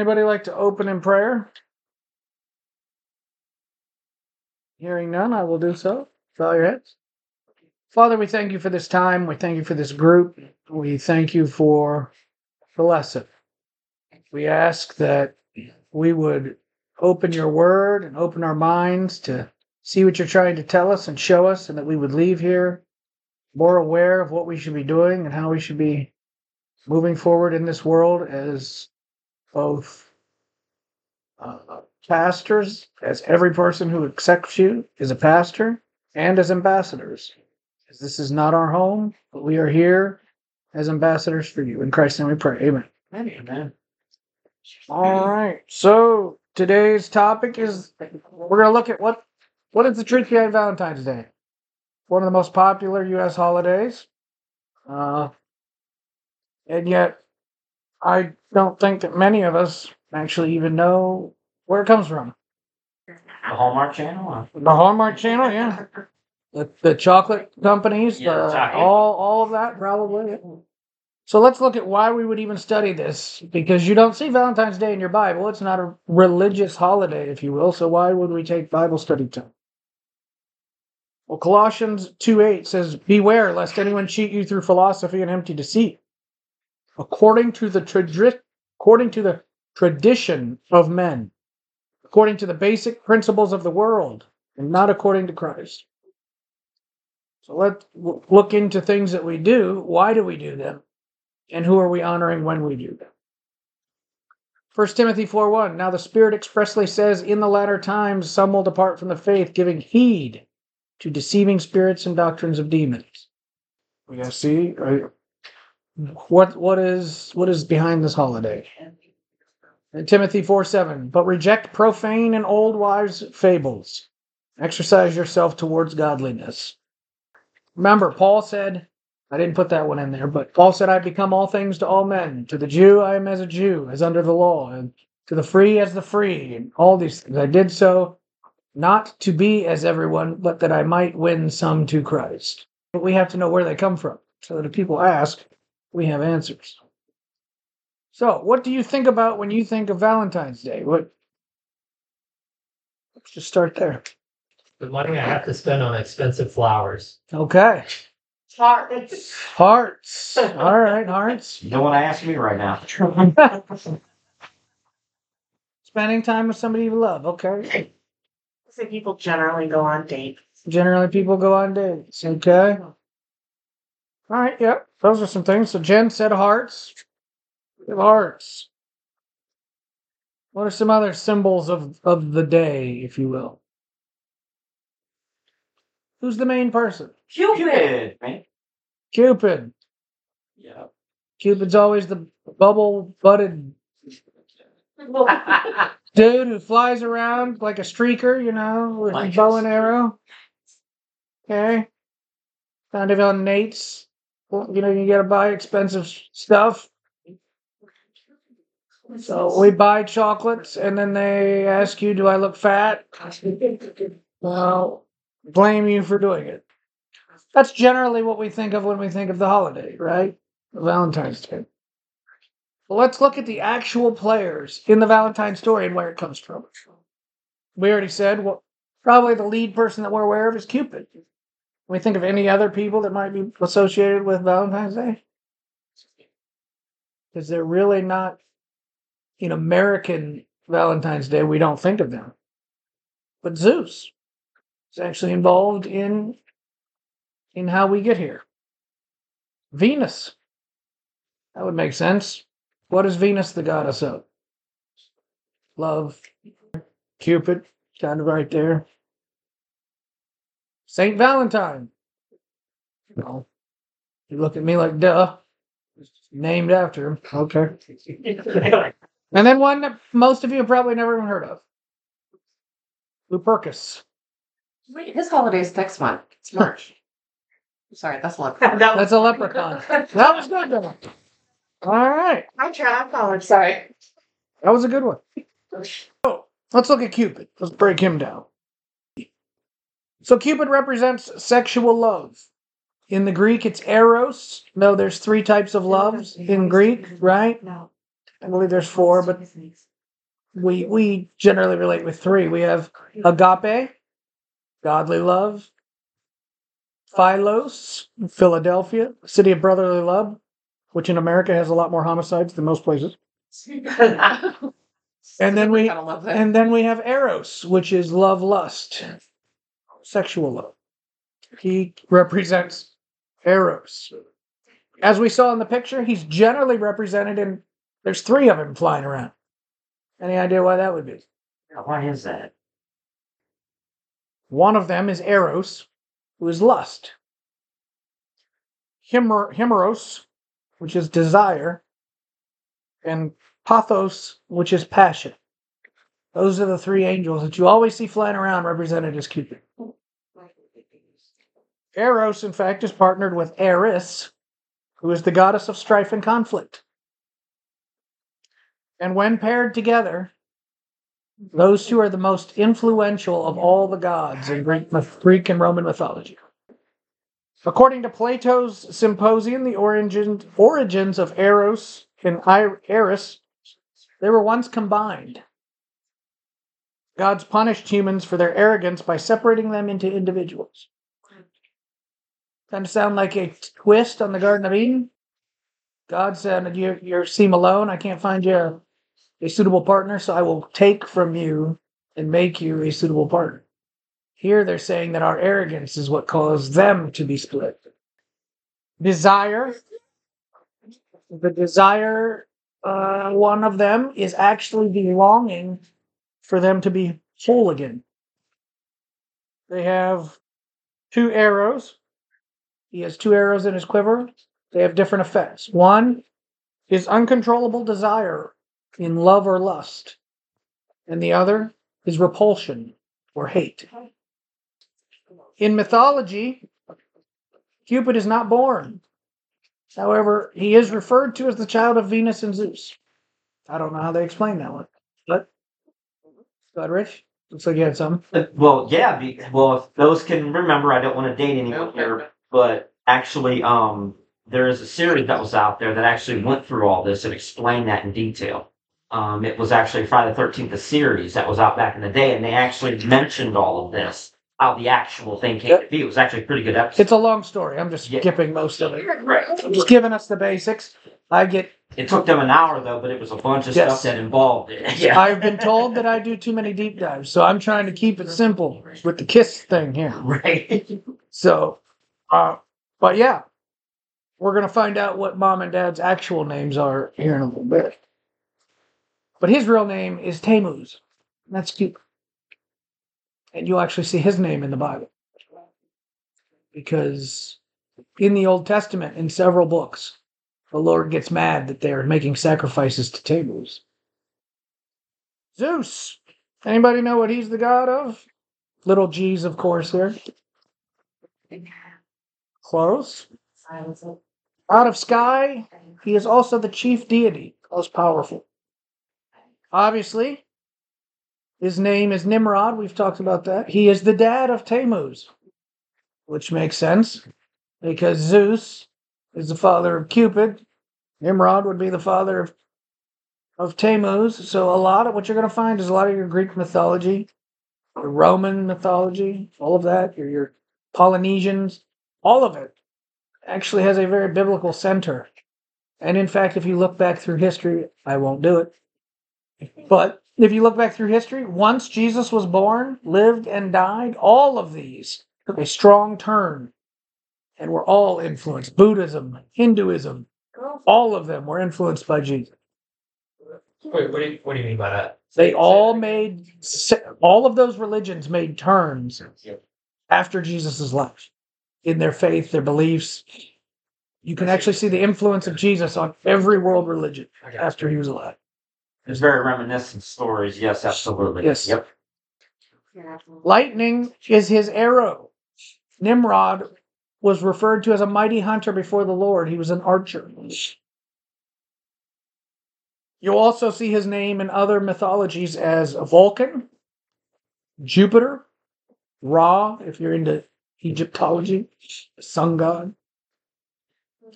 Anybody like to open in prayer? Hearing none, I will do so. Bow your heads. Father, we thank you for this time. We thank you for this group. We thank you for the lesson. We ask that we would open your word and open our minds to see what you're trying to tell us and show us, and that we would leave here more aware of what we should be doing and how we should be moving forward in this world as both uh, pastors, as every person who accepts you is a pastor, and as ambassadors. As this is not our home, but we are here as ambassadors for you. In Christ's name we pray. Amen. Amen. All right. So today's topic is we're going to look at what what is the truth behind Valentine's Day. One of the most popular U.S. holidays, uh, and yet I don't think that many of us actually even know where it comes from. The Hallmark Channel. The Hallmark Channel, yeah. The, the chocolate companies, Yeah, the, uh, chocolate. all all of that probably. So let's look at why we would even study this because you don't see Valentine's Day in your Bible. It's not a religious holiday, if you will. So why would we take Bible study time? Well, Colossians 2 8 says, Beware lest anyone cheat you through philosophy and empty deceit, according to the tradi- according to the tradition of men, according to the basic principles of the world, and not according to Christ. So let's w- look into things that we do. Why do we do them? And who are we honoring when we do them? 1 Timothy 4 1. Now the Spirit expressly says, In the latter times some will depart from the faith, giving heed to deceiving spirits and doctrines of demons. We gotta see? What what is what is behind this holiday. Timothy 4 7. But reject profane and old wives' fables. Exercise yourself towards godliness. Remember, Paul said, I didn't put that one in there, but Paul said, I've become all things to all men. To the Jew, I am as a Jew, as under the law, and to the free, as the free, and all these things. I did so not to be as everyone, but that I might win some to Christ. But we have to know where they come from, so that if people ask, we have answers. So, what do you think about when you think of Valentine's Day? What? Let's just start there. The money I have to spend on expensive flowers. Okay. Hearts. Hearts. All right, hearts. You don't want to ask me right now. Spending time with somebody you love. Okay. So people generally go on dates. Generally, people go on dates. Okay. All right. Yep. Those are some things. So Jen said hearts. We have Hearts. What are some other symbols of of the day, if you will? Who's the main person? Cupid. Cupid. Yeah. Cupid's always the bubble butted dude who flies around like a streaker, you know, with a bow and arrow. Okay. Kind of on Nate's. You know, you gotta buy expensive stuff. So we buy chocolates and then they ask you, Do I look fat? Well, blame you for doing it. That's generally what we think of when we think of the holiday, right? Valentine's Day. Well, let's look at the actual players in the Valentine story and where it comes from. We already said, well, probably the lead person that we're aware of is Cupid. We think of any other people that might be associated with Valentine's Day? Because they're really not in American Valentine's Day, we don't think of them. But Zeus is actually involved in in how we get here. Venus. That would make sense. What is Venus the goddess of? Love. Cupid, kind of right there. Saint Valentine. No. You look at me like, duh. Named after him. Okay. And then one that most of you have probably never even heard of. Lupercus. Wait, his holiday's next month. It's March. Sorry, that's a love. That's a leprechaun. That was good, though. All right. I try. Oh, I apologize. Sorry. That was a good one. Oh, oh, let's look at Cupid. Let's break him down. So Cupid represents sexual love. In the Greek, it's eros. No, there's three types of loves in Greek, right? No. I believe there's four, but we we generally relate with three. We have agape, godly love, Philos, Philadelphia, city of brotherly love, which in America has a lot more homicides than most places. And then we Gotta love that. and then we have Eros, which is love, lust, sexual love. He represents Eros. As we saw in the picture, he's generally represented in there's three of him flying around. Any idea why that would be? Why is that? One of them is Eros, who is lust. Himer, Himeros, which is desire, and Pathos, which is passion. Those are the three angels that you always see flying around represented as Cupid. Eros, in fact, is partnered with Eris, who is the goddess of strife and conflict. And when paired together, those two are the most influential of all the gods in Greek, Greek and Roman mythology. According to Plato's Symposium, the origin, origins of Eros and Eris, they were once combined. Gods punished humans for their arrogance by separating them into individuals. Kind of sound like a twist on the Garden of Eden. God said, "You you seem alone. I can't find you a, a suitable partner, so I will take from you and make you a suitable partner." Here they're saying that our arrogance is what caused them to be split. Desire, the desire, uh, one of them is actually the longing for them to be whole again. They have two arrows. He has two arrows in his quiver. They have different effects. One is uncontrollable desire in love or lust, and the other is repulsion or hate. In mythology, Cupid is not born. However, he is referred to as the child of Venus and Zeus. I don't know how they explain that one, but go ahead, Rich. Looks like you had some. Well, yeah. Be, well, if those can remember, I don't want to date anyone here, but actually, um, there is a series that was out there that actually went through all this and explained that in detail. Um, it was actually Friday the Thirteenth, the series that was out back in the day, and they actually mentioned all of this, how the actual thing came to be. It was actually a pretty good episode. It's a long story. I'm just Yeah. skipping most of it. Right. I'm just giving us the basics. I get. It took them an hour though, but it was a bunch of Yes. stuff that involved it. Yeah. I've been told that I do too many deep dives, so I'm trying to keep it simple with the kiss thing here. Right. So, uh, but yeah, we're gonna find out what mom and dad's actual names are here in a little bit. But his real name is Tammuz. That's cute. And you'll actually see his name in the Bible. Because in the Old Testament, in several books, the Lord gets mad that they're making sacrifices to Tammuz. Zeus. Anybody know what he's the god of? Little G's, of course, here. Close. Out of sky, he is also the chief deity, most powerful. Obviously, his name is Nimrod. We've talked about that. He is the dad of Tammuz, which makes sense because Zeus is the father of Cupid. Nimrod would be the father of, of Tammuz. So, a lot of what you're going to find is a lot of your Greek mythology, your Roman mythology, all of that, your, your Polynesians, all of it actually has a very biblical center. And in fact, if you look back through history, I won't do it. But if you look back through history, once Jesus was born, lived, and died, all of these took a strong turn and were all influenced. Buddhism, Hinduism, all of them were influenced by Jesus. Wait, what do you, what do you mean by that? They all made, all of those religions made turns after Jesus' life in their faith, their beliefs. You can actually see the influence of Jesus on every world religion after he was alive. It's very reminiscent stories. Yes, absolutely. Yes. Yep. Lightning is his arrow. Nimrod was referred to as a mighty hunter before the Lord. He was an archer. You'll also see his name in other mythologies as Vulcan, Jupiter, Ra, if you're into Egyptology, sun god.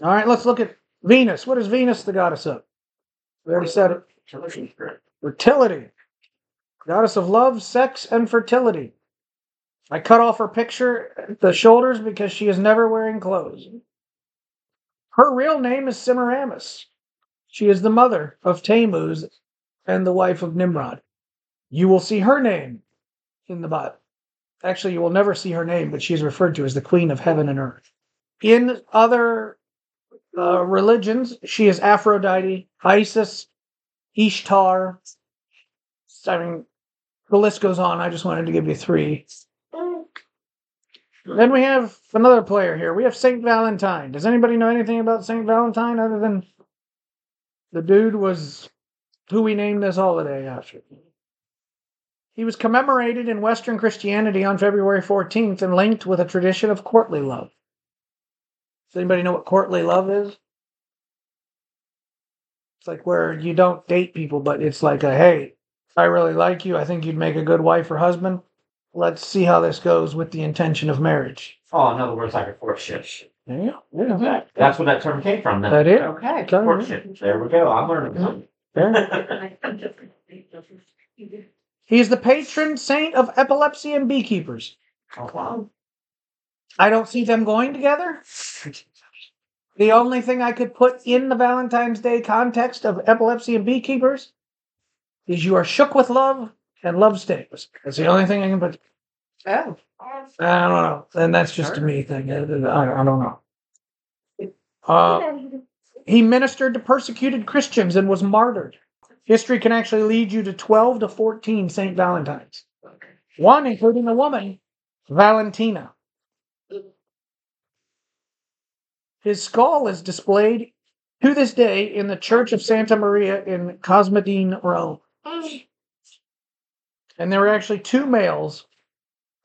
All right, let's look at Venus. What is Venus the goddess of? We already said it. Fertility. goddess of love, sex, and fertility. I cut off her picture at the shoulders because she is never wearing clothes. Her real name is Semiramis. She is the mother of Tammuz and the wife of Nimrod. You will see her name in the Bible. Actually, you will never see her name, but she is referred to as the Queen of Heaven and Earth. In other uh, religions, she is Aphrodite, Isis, Ishtar. I mean, the list goes on. I just wanted to give you three. Then we have another player here. We have Saint Valentine. Does anybody know anything about Saint Valentine other than the dude was who we named this holiday after? He was commemorated in Western Christianity on February 14th and linked with a tradition of courtly love. Does anybody know what courtly love is? It's like where you don't date people, but it's like a hey, I really like you. I think you'd make a good wife or husband. Let's see how this goes with the intention of marriage. Oh, in other words, like a courtship. There you go. Yeah, That- That's where that term came from. Then. that is. Okay. Okay. Courtship. There we go. I'm learning Yeah. He is the patron saint of epilepsy and beekeepers. oh, wow. I don't see them going together. The only thing I could put in the Valentine's Day context of epilepsy and beekeepers is you are shook with love and love stays. That's the only thing I can put. Oh. I don't know. And that's just a me thing. I don't know. Uh, he ministered to persecuted Christians and was martyred. History can actually lead you to 12 to 14 St. Valentines. One, including a woman, Valentina. His skull is displayed to this day in the Church of Santa Maria in Cosmedin, Rome. And there were actually two males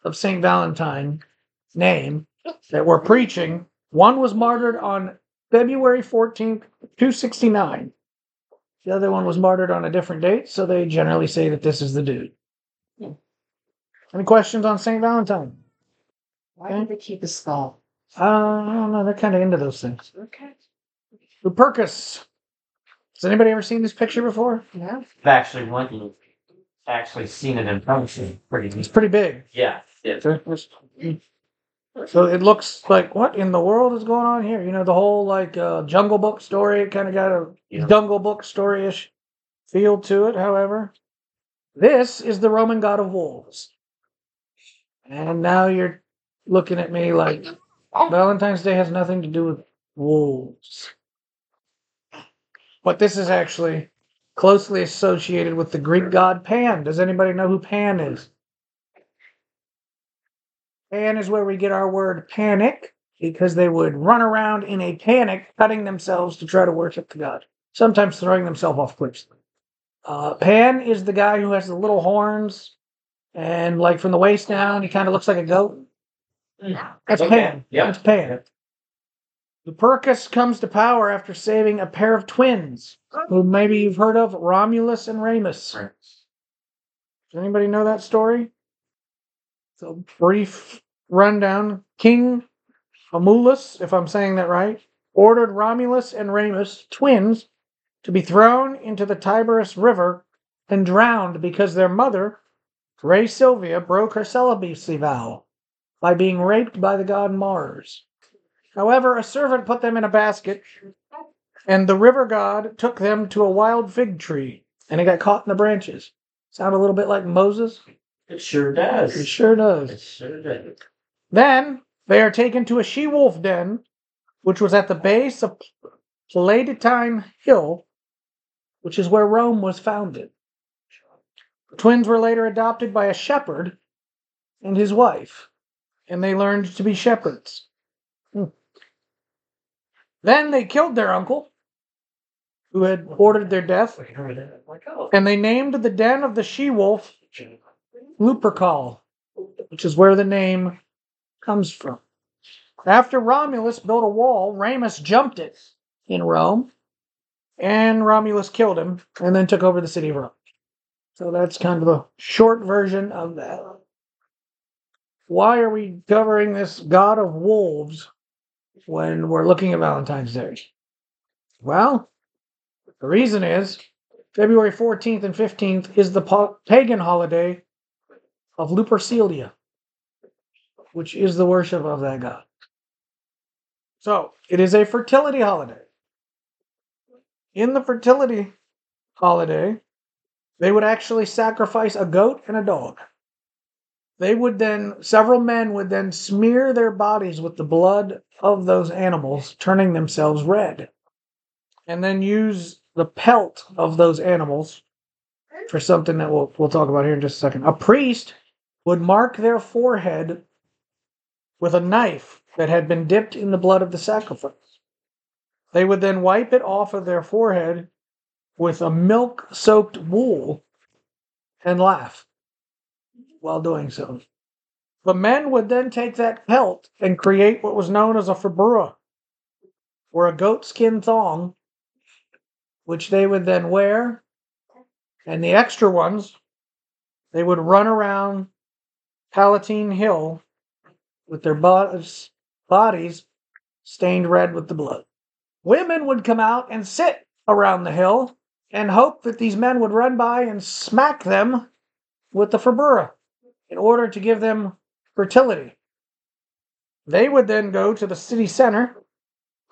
of St. Valentine name that were preaching. One was martyred on February 14th, 269. The other one was martyred on a different date, so they generally say that this is the dude. Any questions on St. Valentine? Why did they keep his skull? Uh, I don't know. They're kind of into those things. Okay. Lupercus. Has anybody ever seen this picture before? Yeah. I've actually went and actually seen it in person. Pretty It's pretty big. Yeah. It, So it looks like what in the world is going on here? You know, the whole like uh, Jungle Book story. Kind of got a Yeah. Jungle Book story-ish feel to it. However, this is the Roman god of wolves, and now you're looking at me like Valentine's Day has nothing to do with wolves. But this is actually closely associated with the Greek god Pan. Does anybody know who Pan is? Pan is where we get our word panic because they would run around in a panic, cutting themselves to try to worship the god, sometimes throwing themselves off cliffs. Uh, Pan is the guy who has the little horns and, like, from the waist down, he kind of looks like a goat. That's Okay, Pan. yep. That's Pan. Lupercus comes to power after saving a pair of twins, who maybe you've heard of, Romulus and Remus. Right. Does anybody know that story? So brief rundown. King Romulus, if I'm saying that right, ordered Romulus and Remus, twins, to be thrown into the Tiberus River and drowned because their mother, Rhea Silvia, broke her celibacy vow by being raped by the god Mars. However, a servant put them in a basket, and the river god took them to a wild fig tree, and he got caught in the branches. Sound a little bit like Moses? It sure does. It sure does. It sure does. Then they are taken to a she wolf den, which was at the base of Palatine Hill, which is where Rome was founded. The twins were later adopted by a shepherd and his wife, and they learned to be shepherds. Hmm. Then they killed their uncle, who had ordered their death, oh. and they named the den of the she wolf Lupercal, which is where the name comes from. After Romulus built a wall, Remus jumped it in Rome, and Romulus killed him and then took over the city of Rome. So that's kind of a short version of that. Why are we covering this god of wolves when we're looking at Valentine's Day? Well, the reason is February 14th and 15th is the pagan holiday of Lupercalia, which is the worship of that god. So it is a fertility holiday. In the fertility holiday, they would actually sacrifice a goat and a dog. They would then, several men would then smear their bodies with the blood of those animals, turning themselves red, and then use the pelt of those animals for something that we'll, we'll talk about here in just a second. A priest would mark their forehead with a knife that had been dipped in the blood of the sacrifice. They would then wipe it off of their forehead with a milk soaked wool and laugh while doing so. The men would then take that pelt and create what was known as a fibura, or a goat skin thong, which they would then wear. And the extra ones, they would run around Palatine Hill with their bodies, bodies stained red with the blood. Women would come out and sit around the hill and hope that these men would run by and smack them with the fibura in order to give them fertility. They would then go to the city center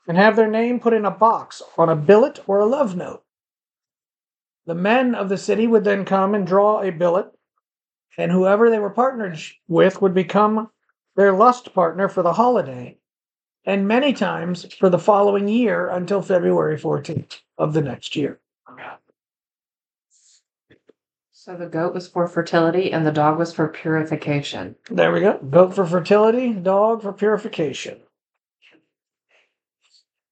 and have their name put in a box on a billet or a love note. The men of the city would then come and draw a billet, and whoever they were partnered with would become their lust partner for the holiday, and many times for the following year until February 14th of the next year. So the goat was for fertility and the dog was for purification. There we go. Goat for fertility, dog for purification.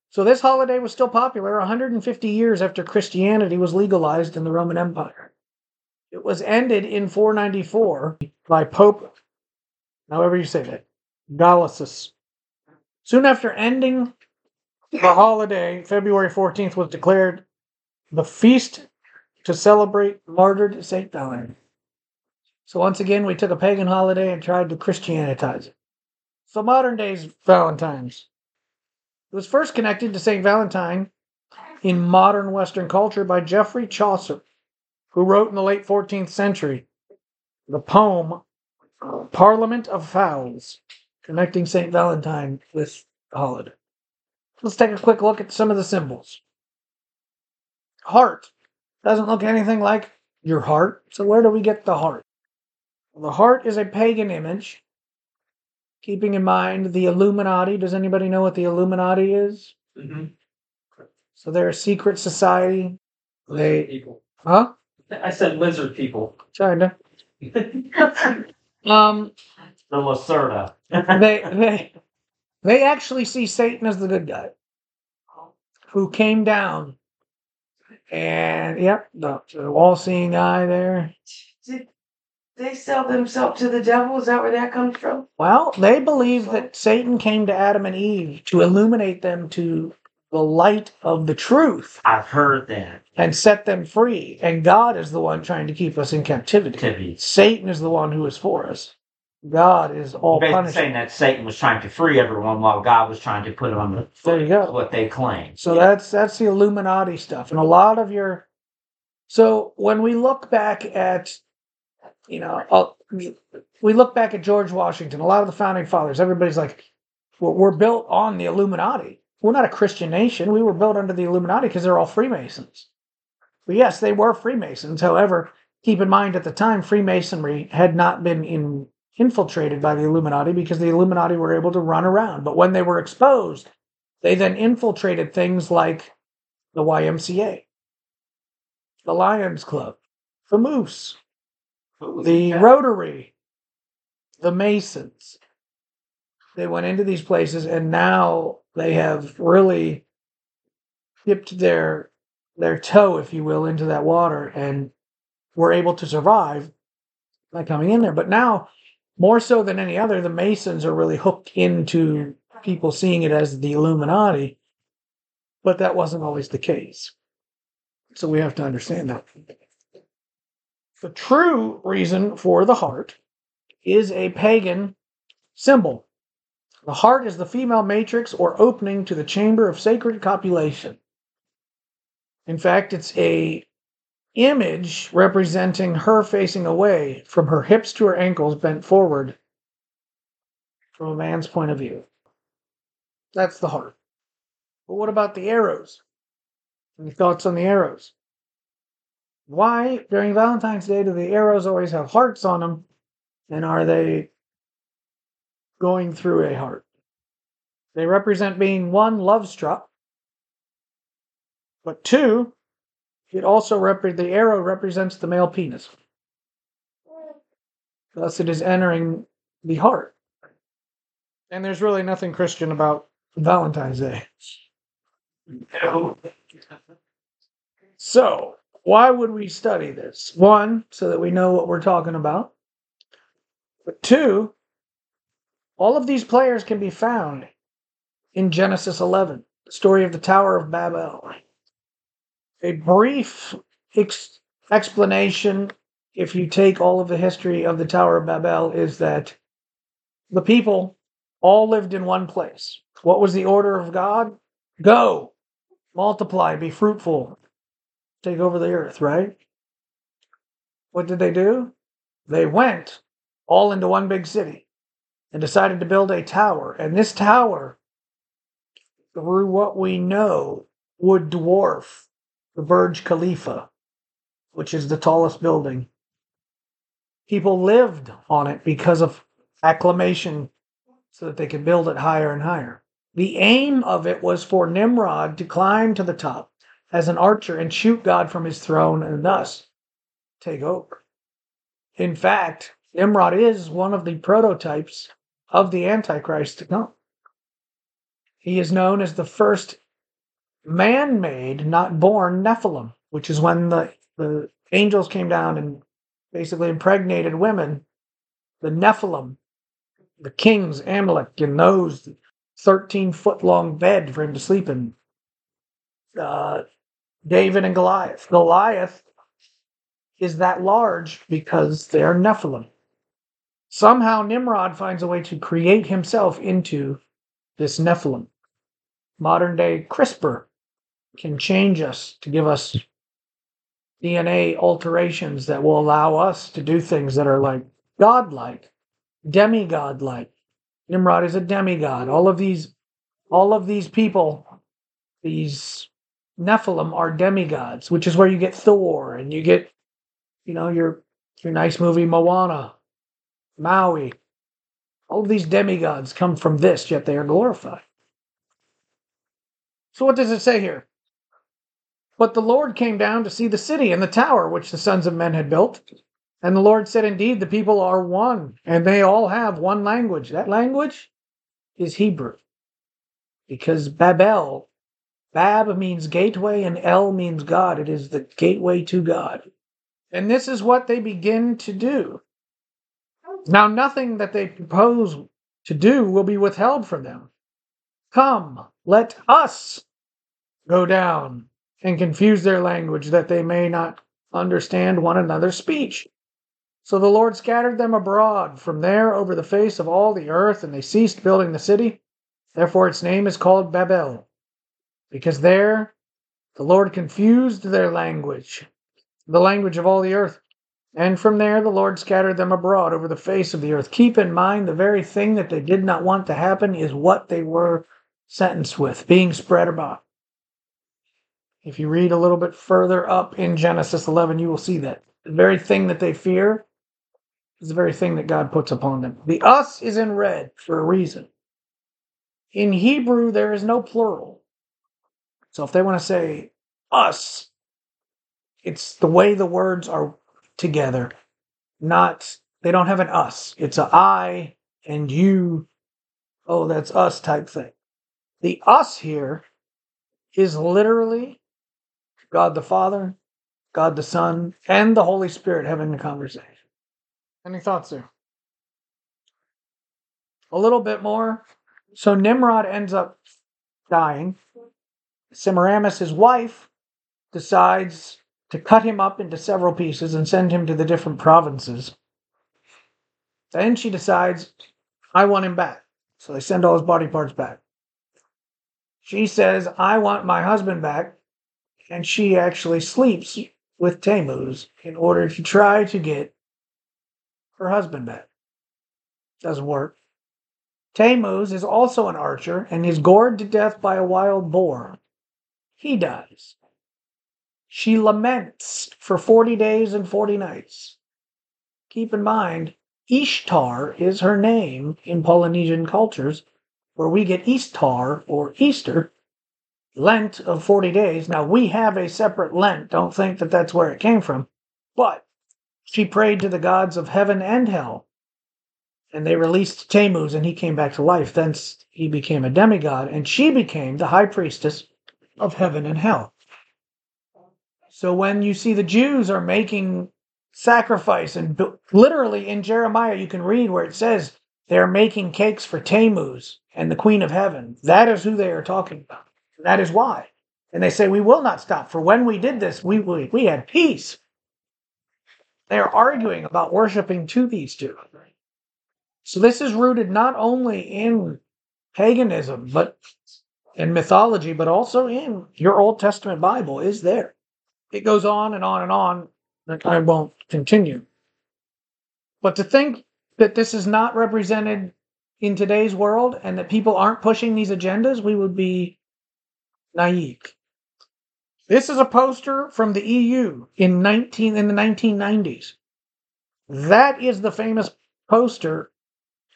So this holiday was still popular 150 years after Christianity was legalized in the Roman Empire. It was ended in 494 by Pope, however you say that, Gallus. Soon after ending the holiday, February 14th was declared the feast to celebrate martyred Saint Valentine. So once again, we took a pagan holiday and tried to Christianitize it. So modern days Valentine's. It was first connected to Saint Valentine in modern Western culture by Geoffrey Chaucer, who wrote in the late 14th century the poem Parliament of Fowls, connecting Saint Valentine with the holiday. Let's take a quick look at some of the symbols. Heart doesn't look anything like your heart. So where do we get the heart? The heart is a pagan image. Keeping in mind the Illuminati. Does anybody know what the Illuminati is? Mhm. So they're a secret society. They, people. huh? I said lizard people. Kinda. Um, The Lacerda. they they they actually see Satan as the good guy who came down, and yep, the, the all-seeing eye there. Did they sell themselves to the devil? Is that where that comes from? Well, they believe that Satan came to Adam and Eve to illuminate them to the light of the truth I've heard that. And set them free. And God is the one trying to keep us in captivity. Activities. Satan is the one who is for us. God is all Basically punishing. saying that Satan was trying to free everyone while God was trying to put them on the There you go. what they claim. So that's that's the Illuminati stuff, and a lot of your. So when we look back at, you know, we look back at George Washington. A lot of the founding fathers, everybody's like, we're, we're built on the Illuminati. We're not a Christian nation. We were built under the Illuminati because they're all Freemasons. But yes, they were Freemasons. However, keep in mind at the time, Freemasonry had not been in, infiltrated by the Illuminati because the Illuminati were able to run around. But when they were exposed, they then infiltrated things like the YMCA, the Lions Club, the Moose, the Rotary, the Masons. They went into these places and now they have really dipped their their toe, if you will, into that water and were able to survive by coming in there. But now, more so than any other, the Masons are really hooked into people seeing it as the Illuminati. But that wasn't always the case. So we have to understand that. The true reason for the heart is a pagan symbol. The heart is the female matrix or opening to the chamber of sacred copulation. In fact, it's a image representing her facing away from her hips to her ankles bent forward from a man's point of view. That's the heart. But what about the arrows? Any thoughts on the arrows? Why, during Valentine's Day, do the arrows always have hearts on them? And are they going through a heart? They represent being one, love struck, but two, it also the arrow represents the male penis. Thus, it is entering the heart. And there's really nothing Christian about Valentine's Day. No. So, why would we study this? One, so that we know what we're talking about. But two, all of these players can be found in Genesis 11, the story of the Tower of Babel. A brief ex- explanation, if you take all of the history of the Tower of Babel, is that the people all lived in one place. What was the order of God? Go, multiply, be fruitful, take over the earth, right? What did they do? They went all into one big city and decided to build a tower. And this tower, through what we know, would dwarf the Burj Khalifa, which is the tallest building. People lived on it because of acclamation so that they could build it higher and higher. The aim of it was for Nimrod to climb to the top as an archer and shoot God from his throne and thus take over. In fact, Nimrod is one of the prototypes of the Antichrist to come. He is known as the first man made, not born Nephilim, which is when the, the angels came down and basically impregnated women. The Nephilim, the kings, Amalek, and those 13 foot long bed for him to sleep in. Uh, David and Goliath. Goliath is that large because they are Nephilim. Somehow Nimrod finds a way to create himself into this Nephilim. Modern day CRISPR can change us to give us DNA alterations that will allow us to do things that are like godlike, demigod like. Nimrod is a demigod. All of these all of these people, these Nephilim are demigods, which is where you get Thor and you get, you know, your your nice movie Moana, Maui. All of these demigods come from this, yet they are glorified. So what does it say here? But the Lord came down to see the city and the tower which the sons of men had built. And the Lord said, Indeed, the people are one, and they all have one language. That language is Hebrew. Because Babel, Bab means gateway, and El means God. It is the gateway to God. And this is what they begin to do. Now, nothing that they propose to do will be withheld from them. Come, let us go down and confuse their language that they may not understand one another's speech. So the Lord scattered them abroad from there over the face of all the earth, and they ceased building the city. Therefore its name is called Babel, because there the Lord confused their language, the language of all the earth. And from there the Lord scattered them abroad over the face of the earth. Keep in mind the very thing that they did not want to happen is what they were sentenced with, being spread about. If you read a little bit further up in Genesis 11, you will see that. The very thing that they fear is the very thing that God puts upon them. The us is in red for a reason. In Hebrew, there is no plural. So if they want to say us, it's the way the words are together, not, they don't have an us. It's a I and you. Oh, that's us type thing. The us here is literally God the Father, God the Son, and the Holy Spirit having a conversation. Any thoughts there? A little bit more. So Nimrod ends up dying. Semiramis, his wife, decides to cut him up into several pieces and send him to the different provinces. Then she decides, I want him back. So they send all his body parts back. She says, I want my husband back. And she actually sleeps with Tammuz in order to try to get her husband back. Doesn't work. Tammuz is also an archer and is gored to death by a wild boar. He dies. She laments for 40 days and 40 nights. Keep in mind, Ishtar is her name in Polynesian cultures, where we get Easter or Easter, Lent of 40 days. Now, we have a separate Lent. Don't think that that's where it came from. But she prayed to the gods of heaven and hell, and they released Tammuz, and he came back to life. Thence he became a demigod, and she became the high priestess of heaven and hell. So when you see the Jews are making sacrifice, and literally in Jeremiah, you can read where it says they're making cakes for Tammuz and the Queen of Heaven. That is who they are talking about. That is why. And they say, We will not stop, for when we did this, we, we, we had peace. They are arguing about worshiping to these two. So this is rooted not only in paganism, but in mythology, but also in your Old Testament Bible is there. It goes on and on and on, I won't continue. But to think that this is not represented in today's world and that people aren't pushing these agendas, we would be naive. This is a poster from the EU in 19 in the 1990s. That is the famous poster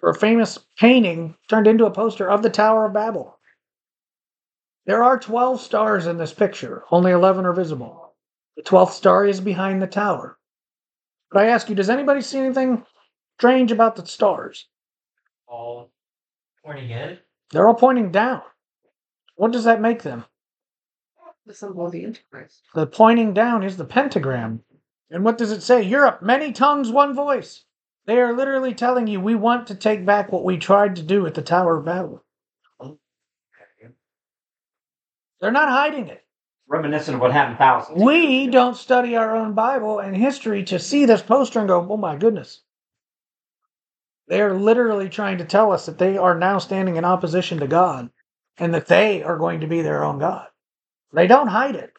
or famous painting turned into a poster of the Tower of Babel. There are 12 stars in this picture, only 11 are visible. The 12th star is behind the tower. But I ask you, does anybody see anything strange about the stars? All pointing in. They're all pointing down. What does that make them? The symbol of the Antichrist. The pointing down is the pentagram. And what does it say? Europe, many tongues, one voice. They are literally telling you we want to take back what we tried to do at the Tower of Babel. They're not hiding it. Reminiscent of what happened thousands. We don't study our own Bible and history to see this poster and go, oh my goodness. They are literally trying to tell us that they are now standing in opposition to God and that they are going to be their own God. They don't hide it.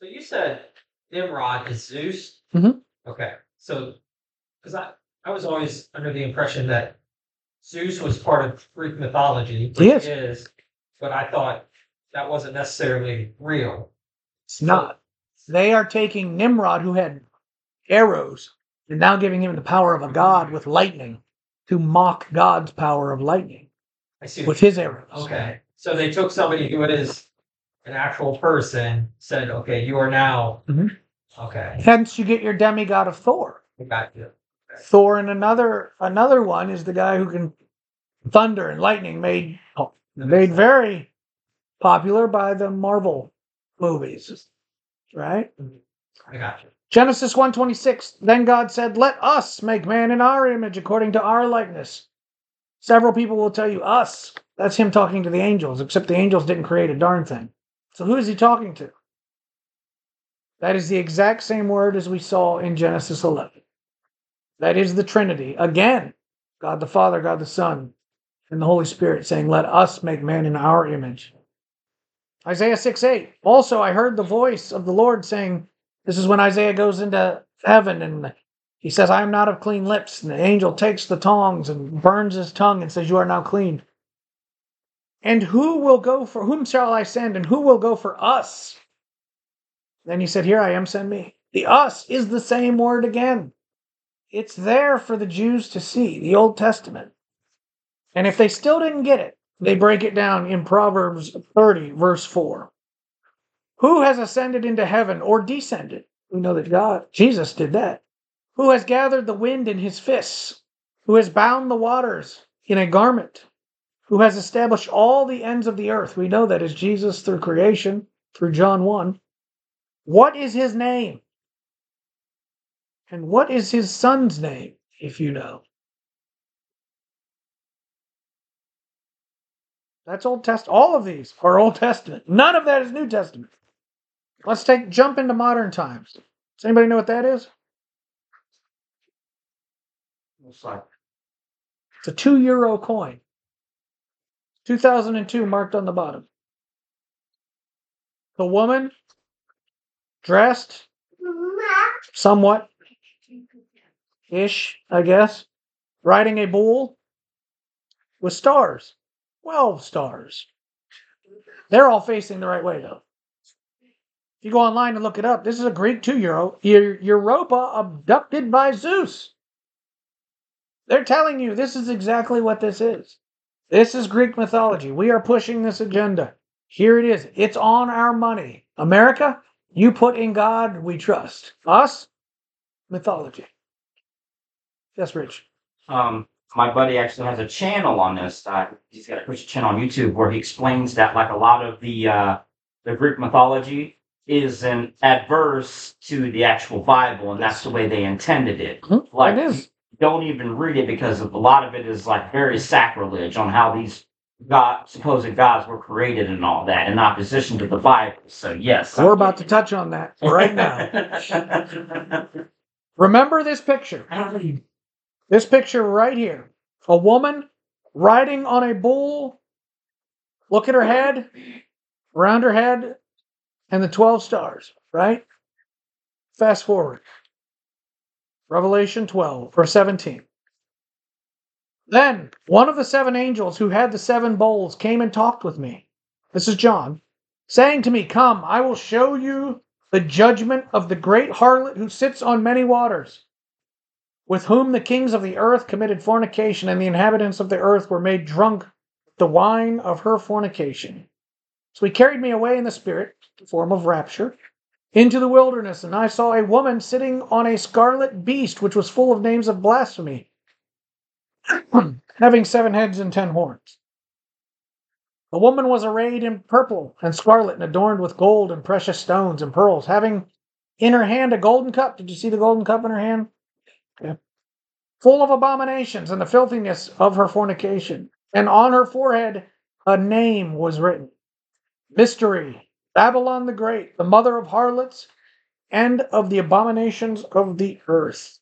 So you said Nimrod is Zeus. Mhm. Okay, so because I I was always under the impression that Zeus was part of Greek mythology. which He is. is, but I thought that wasn't necessarily real. It's not. They are taking Nimrod, who had arrows, and now giving him the power of a god with lightning to mock God's power of lightning I see. with his arrows. Okay, so they took somebody who is an actual person, said, "Okay, you are now." Mhm. Okay, Hence, you get your demigod of Thor. I got you. Thor and another another one is the guy who can thunder and lightning made made very popular by the Marvel movies, right? I got you. Genesis 1:26 Then God said, "Let us make man in our image according to our likeness." Several people will tell you us. That's him talking to the angels, except the angels didn't create a darn thing. So who is he talking to? That is the exact same word as we saw in Genesis 11. That is the Trinity. Again, God the Father, God the Son, and the Holy Spirit saying, Let us make man in our image. Isaiah 6 8. Also, I heard the voice of the Lord saying, This is when Isaiah goes into heaven and he says, I am not of clean lips. And the angel takes the tongs and burns his tongue and says, You are now clean. And who will go for whom shall I send, and who will go for us? Then he said, Here I am, send me. The us is the same word again. It's there for the Jews to see, the Old Testament. And if they still didn't get it, they break it down in Proverbs 30, verse 4. Who has ascended into heaven or descended? We know that God, Jesus did that. Who has gathered the wind in his fists? Who has bound the waters in a garment? Who has established all the ends of the earth? We know that is Jesus through creation, through John 1. What is his name? And what is his son's name, if you know? That's Old Testament. All of these are Old Testament. None of that is New Testament. Let's take jump into modern times. Does anybody know what that is? It's like It's a two euro coin. 2002 marked on the bottom. the woman dressed somewhat ish, I guess, riding a bull with stars, 12 stars. They're all facing the right way, though. If you go online and look it up, this is a Greek two euro Europa abducted by Zeus. They're telling you this is exactly what this is. This is Greek mythology. We are pushing this agenda. Here it is. It's on our money. America, you put in God we trust. Us, mythology. Yes, Rich. um, my buddy actually has a channel on this. Uh, he's got a Christian channel on YouTube where he explains that like a lot of the uh, the Greek mythology is an adverse to the actual Bible, and that's the way they intended it. Mhm, Like, it is. don't even read it because of, a lot of it is like very sacrilege on how these God supposed gods were created and all that in opposition to the Bible. So yes, We're about to touch on that right now. Remember this picture. This picture right here. A woman riding on a bull. Look at her head, around her head, and the 12 stars, right? Fast forward. Revelation 12 or 17. Then one of the seven angels who had the seven bowls came and talked with me. This is John, saying to me, Come, I will show you the judgment of the great harlot who sits on many waters, with whom the kings of the earth committed fornication, and the inhabitants of the earth were made drunk with the wine of her fornication. So he carried me away in the spirit, the form of rapture, into the wilderness, and I saw a woman sitting on a scarlet beast, which was full of names of blasphemy, having seven heads and ten horns. The woman was arrayed in purple and scarlet and adorned with gold and precious stones and pearls, having in her hand a golden cup. Did you see the golden cup in her hand? Yeah. Full of abominations and the filthiness of her fornication. And on her forehead a name was written Mystery, Babylon the Great, the mother of harlots and of the abominations of the earth.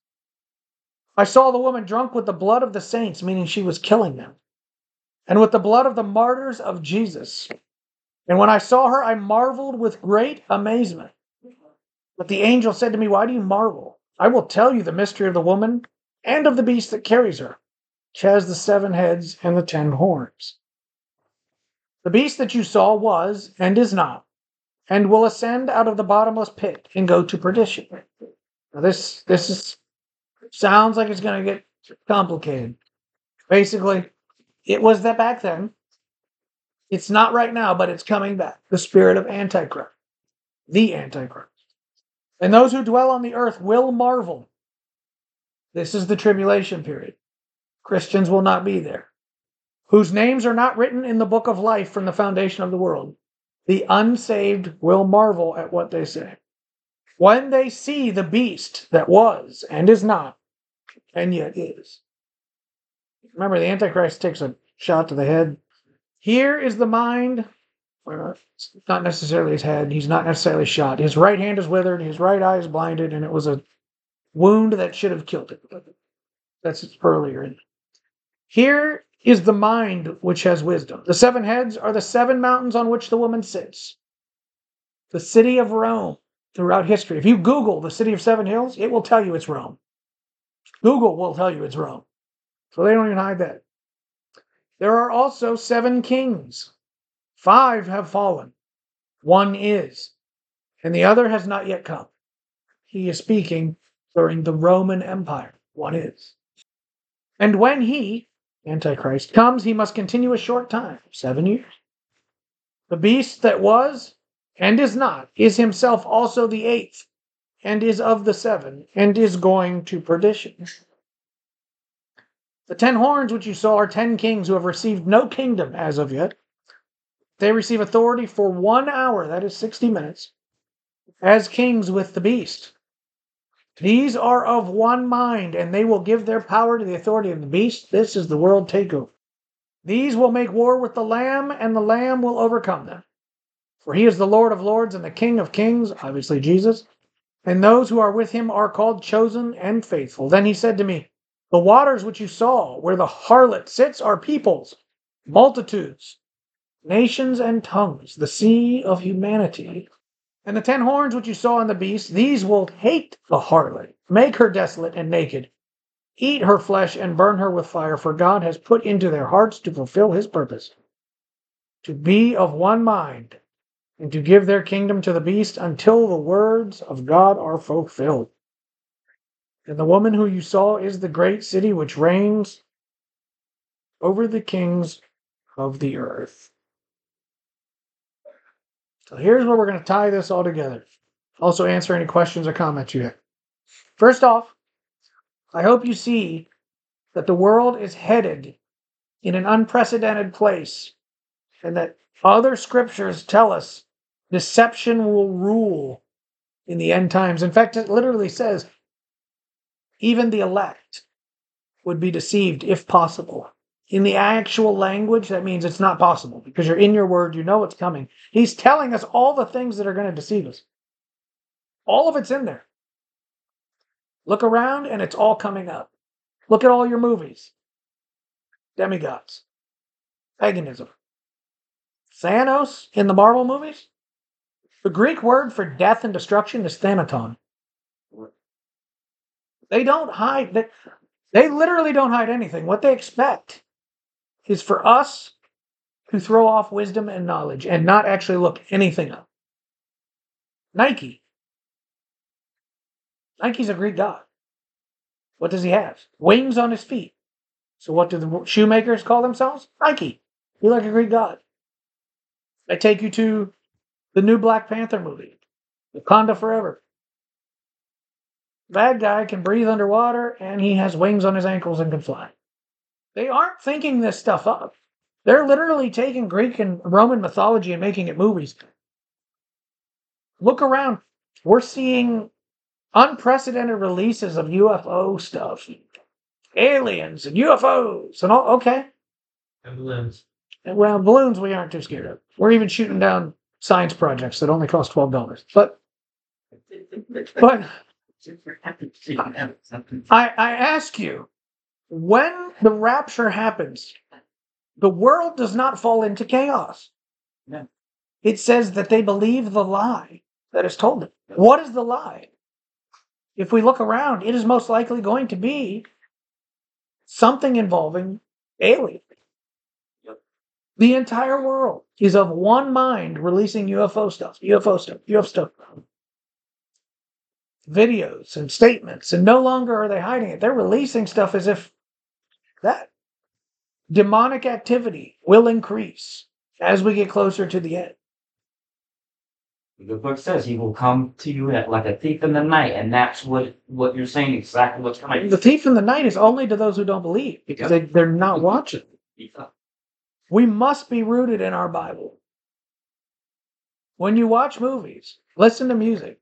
I saw the woman drunk with the blood of the saints, meaning she was killing them and with the blood of the martyrs of Jesus. And when I saw her, I marveled with great amazement. But the angel said to me, Why do you marvel? I will tell you the mystery of the woman and of the beast that carries her, which has the seven heads and the ten horns. The beast that you saw was and is not, and will ascend out of the bottomless pit and go to perdition. Now this this is sounds like it's going to get complicated. Basically, it was that back then. It's not right now, but it's coming back. The spirit of Antichrist, the Antichrist. And those who dwell on the earth will marvel. This is the tribulation period. Christians will not be there. Whose names are not written in the book of life from the foundation of the world. The unsaved will marvel at what they say. When they see the beast that was and is not, and yet is. Remember, the Antichrist takes a shot to the head. Here is the mind. It's not necessarily his head. He's not necessarily shot. His right hand is withered. His right eye is blinded, and it was a wound that should have killed him. That's earlier. Here is the mind which has wisdom. The seven heads are the seven mountains on which the woman sits. The city of Rome throughout history. If you Google the city of seven hills, it will tell you it's Rome. Google will tell you it's Rome. So they don't even hide that. There are also seven kings. Five have fallen. One is, and the other has not yet come. He is speaking during the Roman Empire. One is. And when he, Antichrist, comes, he must continue a short time, seven years. The beast that was and is not is himself also the eighth, and is of the seven, and is going to perdition. The ten horns which you saw are ten kings who have received no kingdom as of yet. They receive authority for one hour, that is 60 minutes, as kings with the beast. These are of one mind, and they will give their power to the authority of the beast. This is the world takeover. These will make war with the Lamb, and the Lamb will overcome them. For he is the Lord of lords and the King of kings, obviously Jesus, and those who are with him are called chosen and faithful. Then he said to me, The waters which you saw, where the harlot sits, are peoples, multitudes, nations and tongues, the sea of humanity. And the ten horns which you saw in the beast, these will hate the harlot, make her desolate and naked, eat her flesh and burn her with fire, for God has put into their hearts to fulfill his purpose, to be of one mind, and to give their kingdom to the beast until the words of God are fulfilled. And the woman who you saw is the great city which reigns over the kings of the earth. So here's where we're going to tie this all together. Also, answer any questions or comments you have. First off, I hope you see that the world is headed in an unprecedented place and that other scriptures tell us deception will rule in the end times. In fact, it literally says even the elect would be deceived if possible. In the actual language, that means it's not possible because you're in your word, you know it's coming. He's telling us all the things that are going to deceive us. All of it's in there. Look around and it's all coming up. Look at all your movies demigods, paganism, Thanos in the Marvel movies. The Greek word for death and destruction is thanaton. They don't hide they, they literally don't hide anything. What they expect is for us to throw off wisdom and knowledge and not actually look anything up. Nike. Nike's a Greek god. What does he have? Wings on his feet. So what do the shoemakers call themselves? Nike. You're like a Greek god. I take you to the new Black Panther movie, Wakanda Forever. Bad guy can breathe underwater and he has wings on his ankles and can fly. They aren't thinking this stuff up. They're literally taking Greek and Roman mythology and making it movies. Look around. We're seeing unprecedented releases of UFO stuff, aliens and UFOs and all. Okay. And balloons. And, Well, balloons we aren't too scared of. We're even shooting down science projects that only cost twelve dollars. But but I, I ask you, when the rapture happens, the world does not fall into chaos. No. It says that they believe the lie that is told them. What is the lie? If we look around, it is most likely going to be something involving aliens. Yep. The entire world is of one mind releasing UFO stuff, UFO stuff, UFO stuff videos and statements, and no longer are they hiding it. They're releasing stuff as if that demonic activity will increase as we get closer to the end. The book says he will come to you like a thief in the night, and that's what what you're saying exactly what's coming. The thief in the night is only to those who don't believe because they, they're not watching. We must be rooted in our Bible. When you watch movies, listen to music,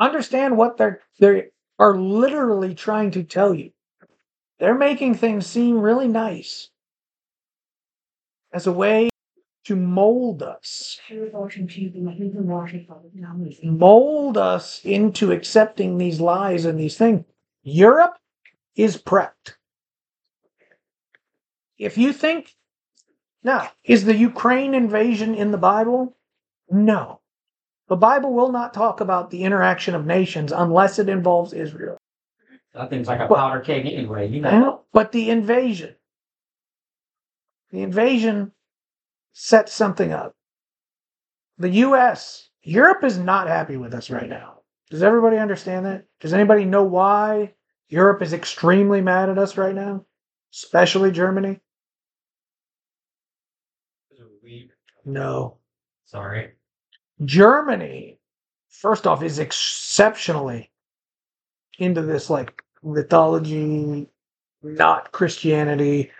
understand what they're they are literally trying to tell you. They're making things seem really nice as a way to mold us, mold us into accepting these lies and these things. Europe is prepped. If you think, now, is the Ukraine invasion in the Bible? No. The Bible will not talk about the interaction of nations unless it involves Israel. That thing's like a powder keg anyway. You know. But the invasion, the invasion sets something up. The U.S., Europe is not happy with us right now. Does everybody understand that? Does anybody know why Europe is extremely mad at us right now? Especially Germany? No. sorry. Germany, first off, is exceptionally into this like mythology, not Christianity.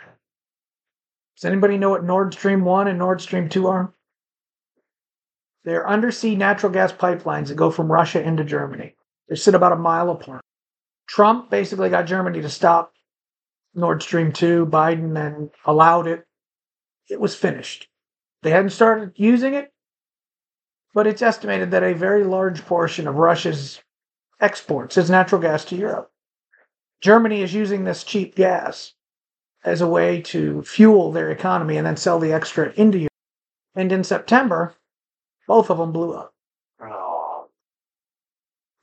Does anybody know what Nord Stream 1 and Nord Stream 2 are? They're undersea natural gas pipelines that go from Russia into Germany. They sit about a mile apart. Trump basically got Germany to stop Nord Stream 2. Biden then allowed it. It was finished. They hadn't started using it, but it's estimated that a very large portion of Russia's exports is natural gas to Europe. Germany is using this cheap gas as a way to fuel their economy and then sell the extra into Europe. And in September, both of them blew up.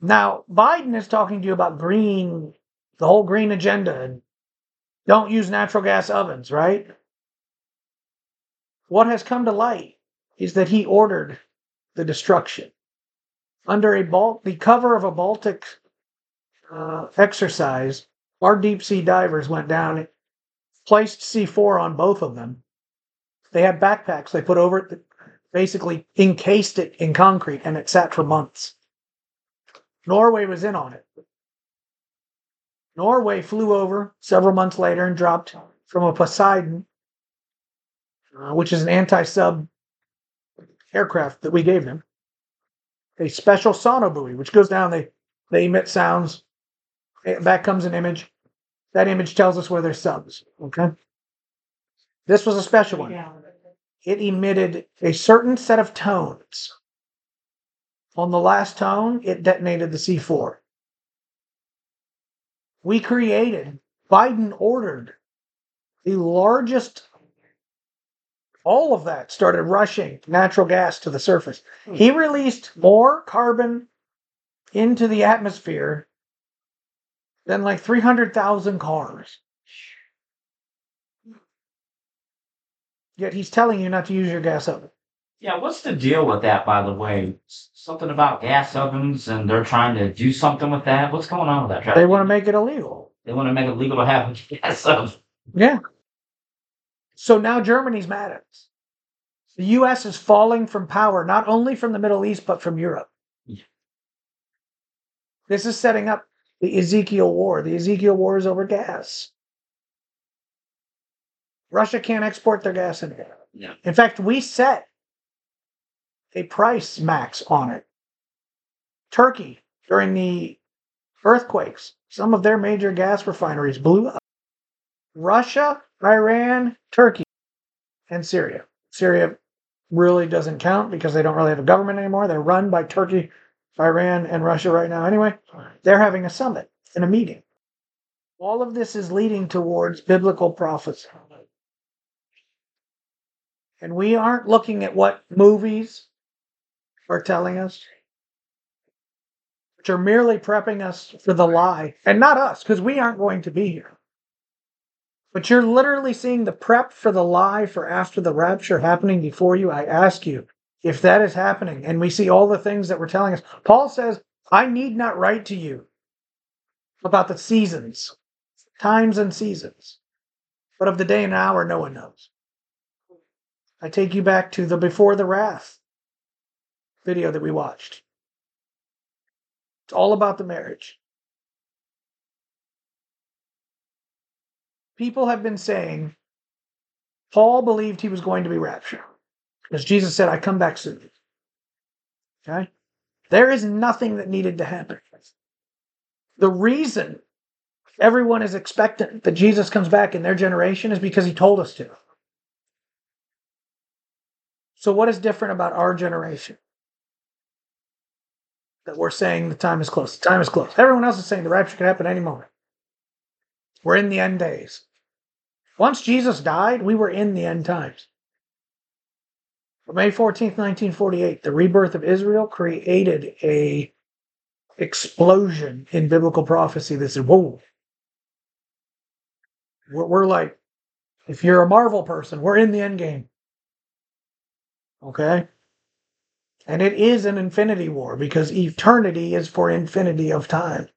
Now, Biden is talking to you about green, the whole green agenda, and don't use natural gas ovens, right? What has come to light is that he ordered the destruction under a Bal- the cover of a Baltic uh, exercise. Our deep sea divers went down, placed C4 on both of them. They had backpacks they put over it, basically encased it in concrete, and it sat for months. Norway was in on it. Norway flew over several months later and dropped from a Poseidon, uh, which is an anti sub aircraft that we gave them, a special sonobuoy, which goes down, they, they emit sounds. Back comes an image. That image tells us where there's subs. Okay. This was a special one. It emitted a certain set of tones. On the last tone, it detonated the C4. We created, Biden ordered the largest, all of that started rushing natural gas to the surface. He hmm. released more carbon into the atmosphere than like 300,000 cars. Yet he's telling you not to use your gas oven. Yeah, what's the deal with that, by the way? Something about gas ovens and they're trying to do something with that? What's going on with that? They want to make it illegal. They want to make it legal to have a gas oven. Yeah. So now Germany's mad at us. The US is falling from power, not only from the Middle East, but from Europe. Yeah. This is setting up the Ezekiel War. The Ezekiel War is over gas. Russia can't export their gas anymore. In fact, we set a price max on it. Turkey, during the earthquakes, some of their major gas refineries blew up. Russia, Iran, Turkey, and Syria. Syria really doesn't count because they don't really have a government anymore. They're run by Turkey, Iran, and Russia right now. Anyway, they're having a summit and a meeting. All of this is leading towards biblical prophecy. And we aren't looking at what movies are telling us, which are merely prepping us for the lie, and not us, because we aren't going to be here. But you're literally seeing the prep for the lie for after the rapture happening before you. I ask you if that is happening, and we see all the things that we're telling us. Paul says, I need not write to you about the seasons, times and seasons, but of the day and hour no one knows. I take you back to the before the wrath video that we watched. It's all about the marriage. People have been saying Paul believed he was going to be raptured because Jesus said, I come back soon. Okay? There is nothing that needed to happen. The reason everyone is expectant that Jesus comes back in their generation is because he told us to. So, what is different about our generation? That we're saying the time is close. The time is close. Everyone else is saying the rapture could happen any moment. We're in the end days. Once Jesus died, we were in the end times. May 14th, 1948, the rebirth of Israel created a explosion in biblical prophecy that said, whoa. We're, we're like, if you're a Marvel person, we're in the end game. Okay? And it is an infinity war because eternity is for infinity of time.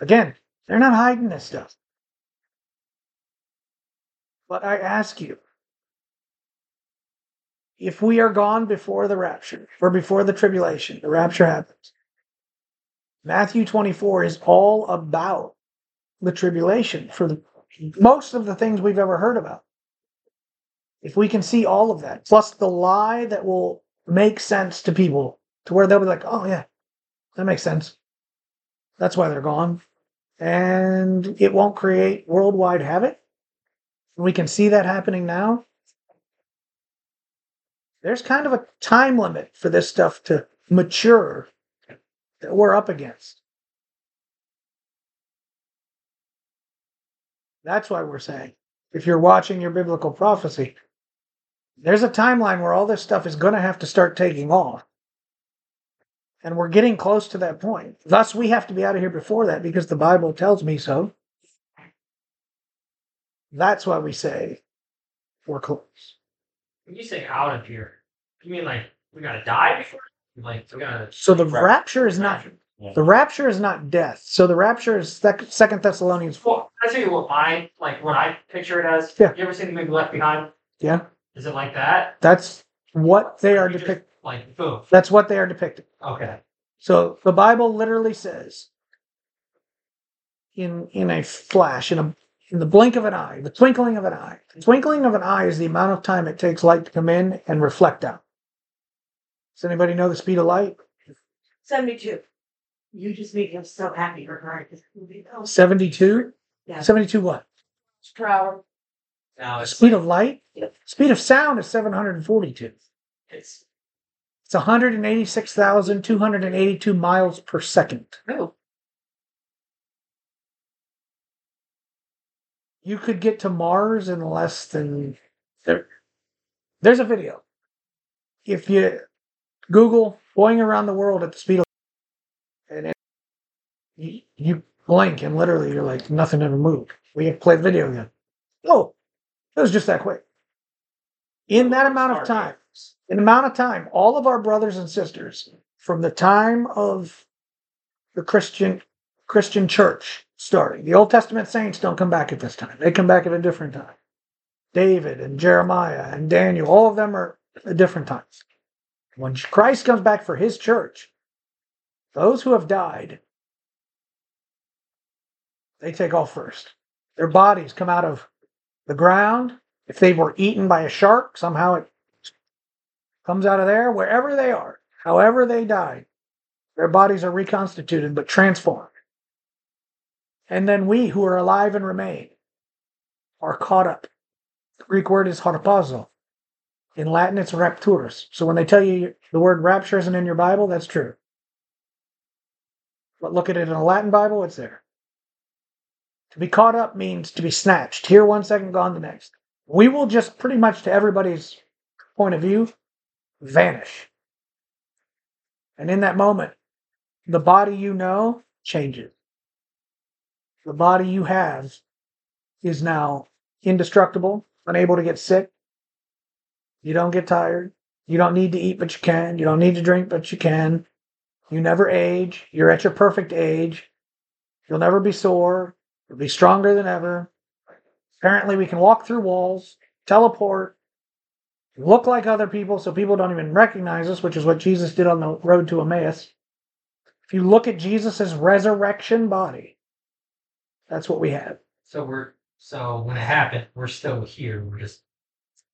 Again, they're not hiding this stuff. But I ask you, if we are gone before the rapture or before the tribulation, the rapture happens. Matthew 24 is all about the tribulation for the, most of the things we've ever heard about. If we can see all of that, plus the lie that will make sense to people to where they'll be like, oh, yeah, that makes sense. That's why they're gone. And it won't create worldwide havoc. We can see that happening now. There's kind of a time limit for this stuff to mature that we're up against. That's why we're saying if you're watching your biblical prophecy, there's a timeline where all this stuff is going to have to start taking off. And we're getting close to that point. Thus, we have to be out of here before that because the Bible tells me so. That's why we say we're close. When you say out of here, you mean like we gotta die before? Like we gotta. So the rapture is not the rapture is not death. So the rapture is sec- Second Thessalonians four. Well, I tell you what my like what I picture it as. Yeah. You ever seen the movie Left Behind? Yeah, Is it like that? that's what they are You just, depicting. Like boom. That's what they are depicting. Okay. So the Bible literally says, in in a flash, in a in the blink of an eye, the twinkling of an eye. The twinkling of an eye is the amount of time it takes light to come in and reflect out. Does anybody know the speed of light? Seventy-two. You just make him so happy for her. This movie, though. 72? Yeah. 72 what? Per hour. Now The it's speed of light? Yep. Speed of sound is 742. it's It's 186,282 miles per second. Oh, You could get to Mars in less than there. There's a video. If you Google going around the world at the speed of and it, you, you blink and literally you're like nothing ever moved. We have to play the video again. Oh, it was just that quick. In that amount of time, in the amount of time, all of our brothers and sisters from the time of the Christian Christian church starting. The Old Testament saints don't come back at this time. They come back at a different time. David and Jeremiah and Daniel, all of them are at different times. When Christ comes back for his church, those who have died, they take off first. Their bodies come out of the ground. If they were eaten by a shark, somehow it comes out of there, wherever they are, however they died, their bodies are reconstituted but transformed. And then we who are alive and remain are caught up. The Greek word is harpazo. In Latin, it's rapturus. So when they tell you the word rapture isn't in your Bible, that's true. But look at it in a Latin Bible, it's there. To be caught up means to be snatched. Here one second, gone the next. We will just pretty much, to everybody's point of view, vanish. And in that moment, the body you know changes. The body you have is now indestructible, unable to get sick. You don't get tired. You don't need to eat, but you can. You don't need to drink, but you can. You never age. You're at your perfect age. You'll never be sore. You'll be stronger than ever. Apparently, we can walk through walls, teleport, look like other people so people don't even recognize us, which is what Jesus did on the road to Emmaus. If you look at Jesus' resurrection body, that's what we have. so we're so when it happened, we're still here. We're just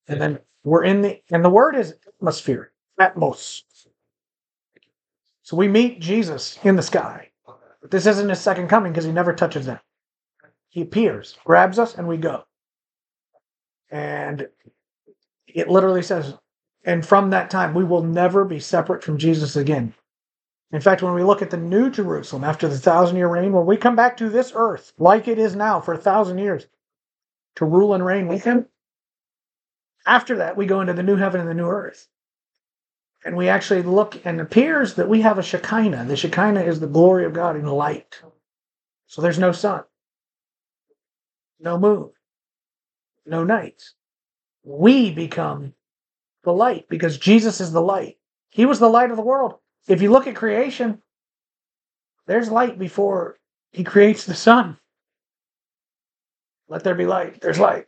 And then we're in the, and the word is atmosphere, atmos. So we meet Jesus in the sky. But this isn't his second coming because he never touches them. He appears, grabs us, and we go. And it literally says, and from that time, we will never be separate from Jesus again. In fact, when we look at the New Jerusalem after the thousand year reign, when we come back to this earth like it is now for a thousand years to rule and reign with him, after that, we go into the new heaven and the new earth. And we actually look, and it appears that we have a Shekinah. The Shekinah is the glory of God in light. So there's no sun, no moon, no nights. We become the light because Jesus is the light. He was the light of the world. If you look at creation, there's light before he creates the sun. Let there be light. There's light.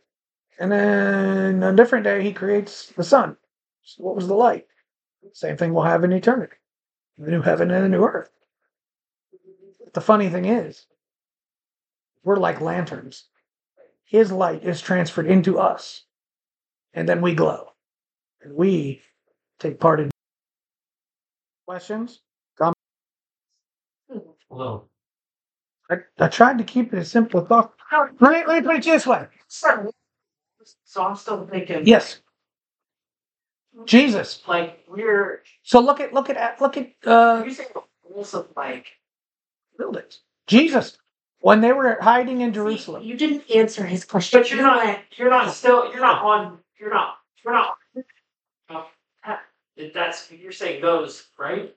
And then on a different day, he creates the sun. So what was the light? Same thing we'll have in eternity the new heaven and the new earth. But the funny thing is, we're like lanterns. His light is transferred into us, and then we glow. And we take part in questions. a little. I, I tried to keep it as simple as possible. Let me, let me put it this way. So I'm still thinking. Yes. Jesus. Like we're So look at look at look at uh you saying the rules of like buildings. Jesus. when they were hiding in Jerusalem. You didn't answer his question. But you're not, you're not still, you're not on, you're not, you're not. That's, you're saying those, right?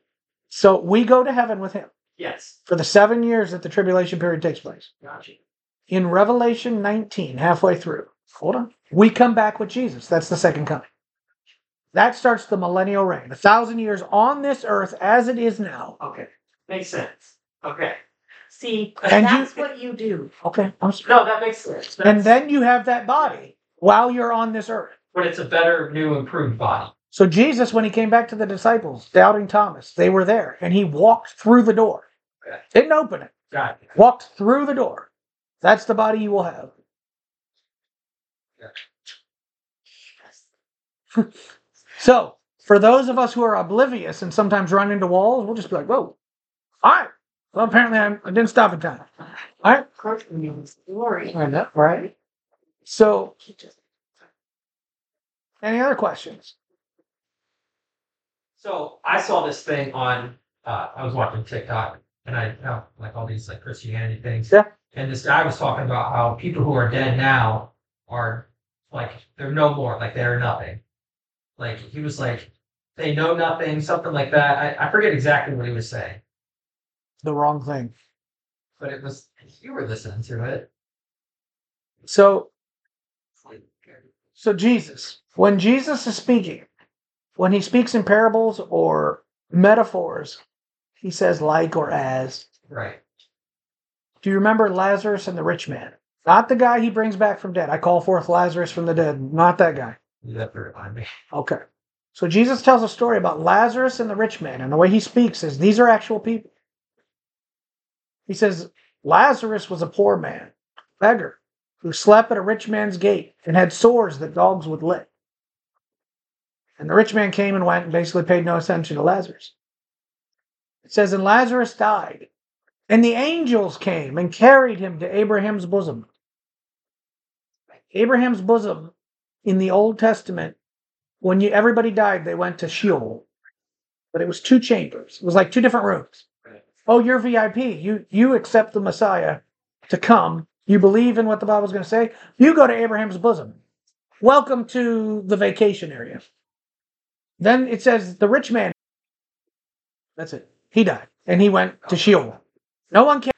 So we go to heaven with him Yes, for the seven years that the tribulation period takes place. gotcha. In Revelation 19, halfway through, hold on, we come back with Jesus. That's the second coming. That starts the millennial reign, a thousand years on this earth as it is now. Okay, makes sense. Okay, See, And you- that's what you do. Okay, I'm s- no, that makes sense. and then you have that body while you're on this earth. But it's a better, new, improved body. So Jesus, when he came back to the disciples, doubting Thomas, they were there, and he walked through the door. Didn't open it. Got. Walked through the door. That's the body you will have. So, for those of us who are oblivious and sometimes run into walls, we'll just be like, whoa. All right. Well, apparently I'm, I didn't stop in time. All right. Glory. I know, right? So, any other questions? So I saw this thing on, uh, I was watching TikTok and I have like all these like Christianity things. Yeah. And this guy was talking about how people who are dead now are like, they're no more, like they're nothing. Like he was like, they know nothing, something like that. I, I forget exactly what he was saying, The wrong thing. but it was, you were listening to it. So, so Jesus, when Jesus is speaking, when he speaks in parables or metaphors, he says like or as. Right. Do you remember Lazarus and the rich man? Not the guy he brings back from dead. I call forth Lazarus from the dead. Not that guy. You have to remind me. Okay. So Jesus tells a story about Lazarus and the rich man, and the way he speaks is these are actual people. He says Lazarus was a poor man, beggar, who slept at a rich man's gate and had sores that dogs would lick. And the rich man came and went and basically paid no attention to Lazarus. It says, And Lazarus died, and the angels came and carried him to Abraham's bosom. Abraham's bosom in the Old Testament, when you, everybody died, they went to Sheol. But it was two chambers. It was like two different rooms. Oh, you're VIP. You you accept the Messiah to come. You believe in what the Bible's going to say. You go to Abraham's bosom. Welcome to the vacation area. Then it says the rich man. That's it. He died, and he went to Sheol. No one came.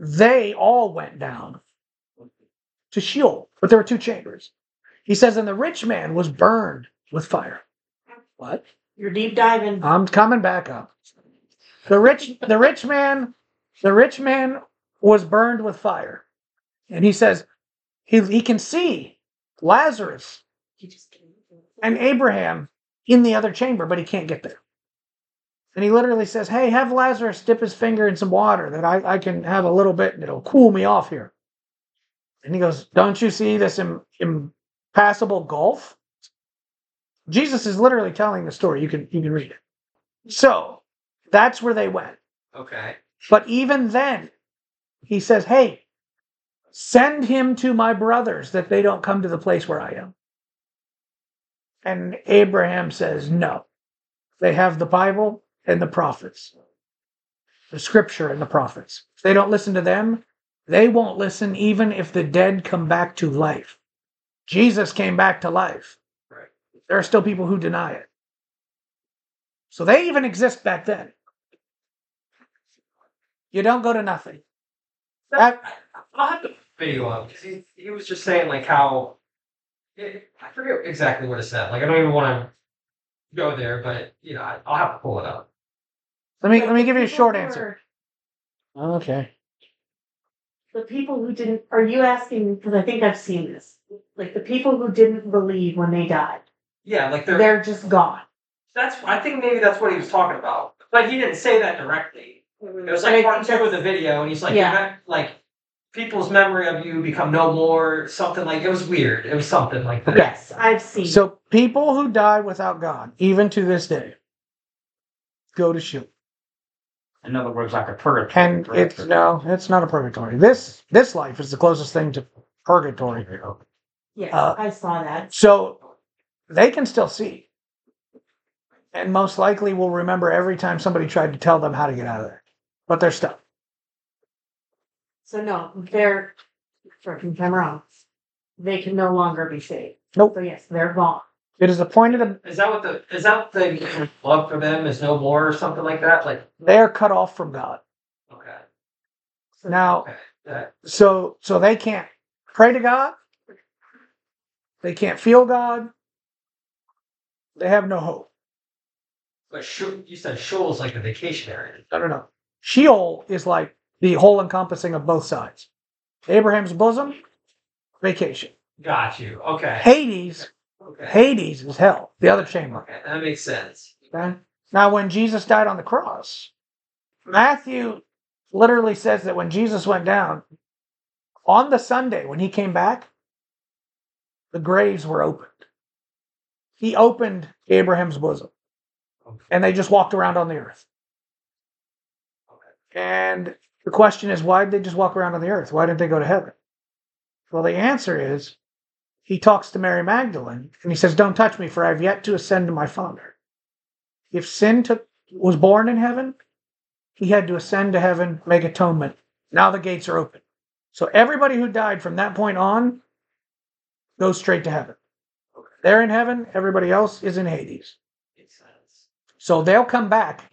They all went down to Sheol, but there were two chambers. He says, and the rich man was burned with fire. What? You're deep diving. I'm coming back up. The rich, the rich man, the rich man was burned with fire, and he says he he can see Lazarus He just. And Abraham in the other chamber, but he can't get there. And he literally says, Hey, have Lazarus dip his finger in some water that I, I can have a little bit and it'll cool me off here. And he goes, Don't you see this Im- impassable gulf? Jesus is literally telling the story. You can you can read it. So that's where they went. Okay. But even then, he says, Hey, send him to my brothers that they don't come to the place where I am. And Abraham says, No. They have the Bible and the prophets, the scripture and the prophets. If they don't listen to them, they won't listen even if the dead come back to life. Jesus came back to life. Right. There are still people who deny it. So they even exist back then. You don't go to nothing. That- I'll have to video up because he, he was just saying like how it, I forget exactly what it said. Like I don't even want to go there, but you know I, I'll have to pull it up. let me let me give you a short who answer. are- Okay. The people who didn't, are you asking, because I think I've seen this, like the people who didn't believe when they died, Yeah, like they're, they're just gone. that's I think maybe that's what he was talking about, but he didn't say that directly. Mm-hmm. It was like part think two of the video, and he's like, Yeah. Like people's memory of you become no more. Something like it was weird. It was something like that. Yes, I've seen. So people who die without God, even to this day, go to Sheol. In other words, like a purgatory. And it's no, it's not a purgatory. This this life is the closest thing to purgatory. Yes, uh, I saw that. So they can still see. And most likely will remember every time somebody tried to tell them how to get out of there. But they're stuck. So no, they're, correct me if I'm wrong, they can no longer be saved. Nope. So yes, they're gone. It is appointed of Is that what the is that what the love for them is no more or something like that? Like they are cut off from God. okay, Now, okay, that, so so they can't pray to God. They can't feel God. They have no hope. but Sheol- you said Sheol's like a vacation area. I don't know. Sheol is like the whole encompassing of both sides. Abraham's bosom, vacation. Got you. Okay. Hades, Okay. Hades is hell, the other chamber. Okay, that makes sense. Okay? Now, when Jesus died on the cross, Matthew literally says that when Jesus went down, on the Sunday when he came back, the graves were opened. He opened Abraham's bosom, and they just walked around on the earth. And the question is, why did they just walk around on the earth? Why didn't they go to heaven? Well, the answer is he talks to Mary Magdalene and he says, Don't touch me, for I have yet to ascend to my Father. If sin took, was born in heaven, he had to ascend to heaven, make atonement. Now the gates are open. So everybody who died from that point on goes straight to heaven. They're in heaven, everybody else is in Hades. So they'll come back,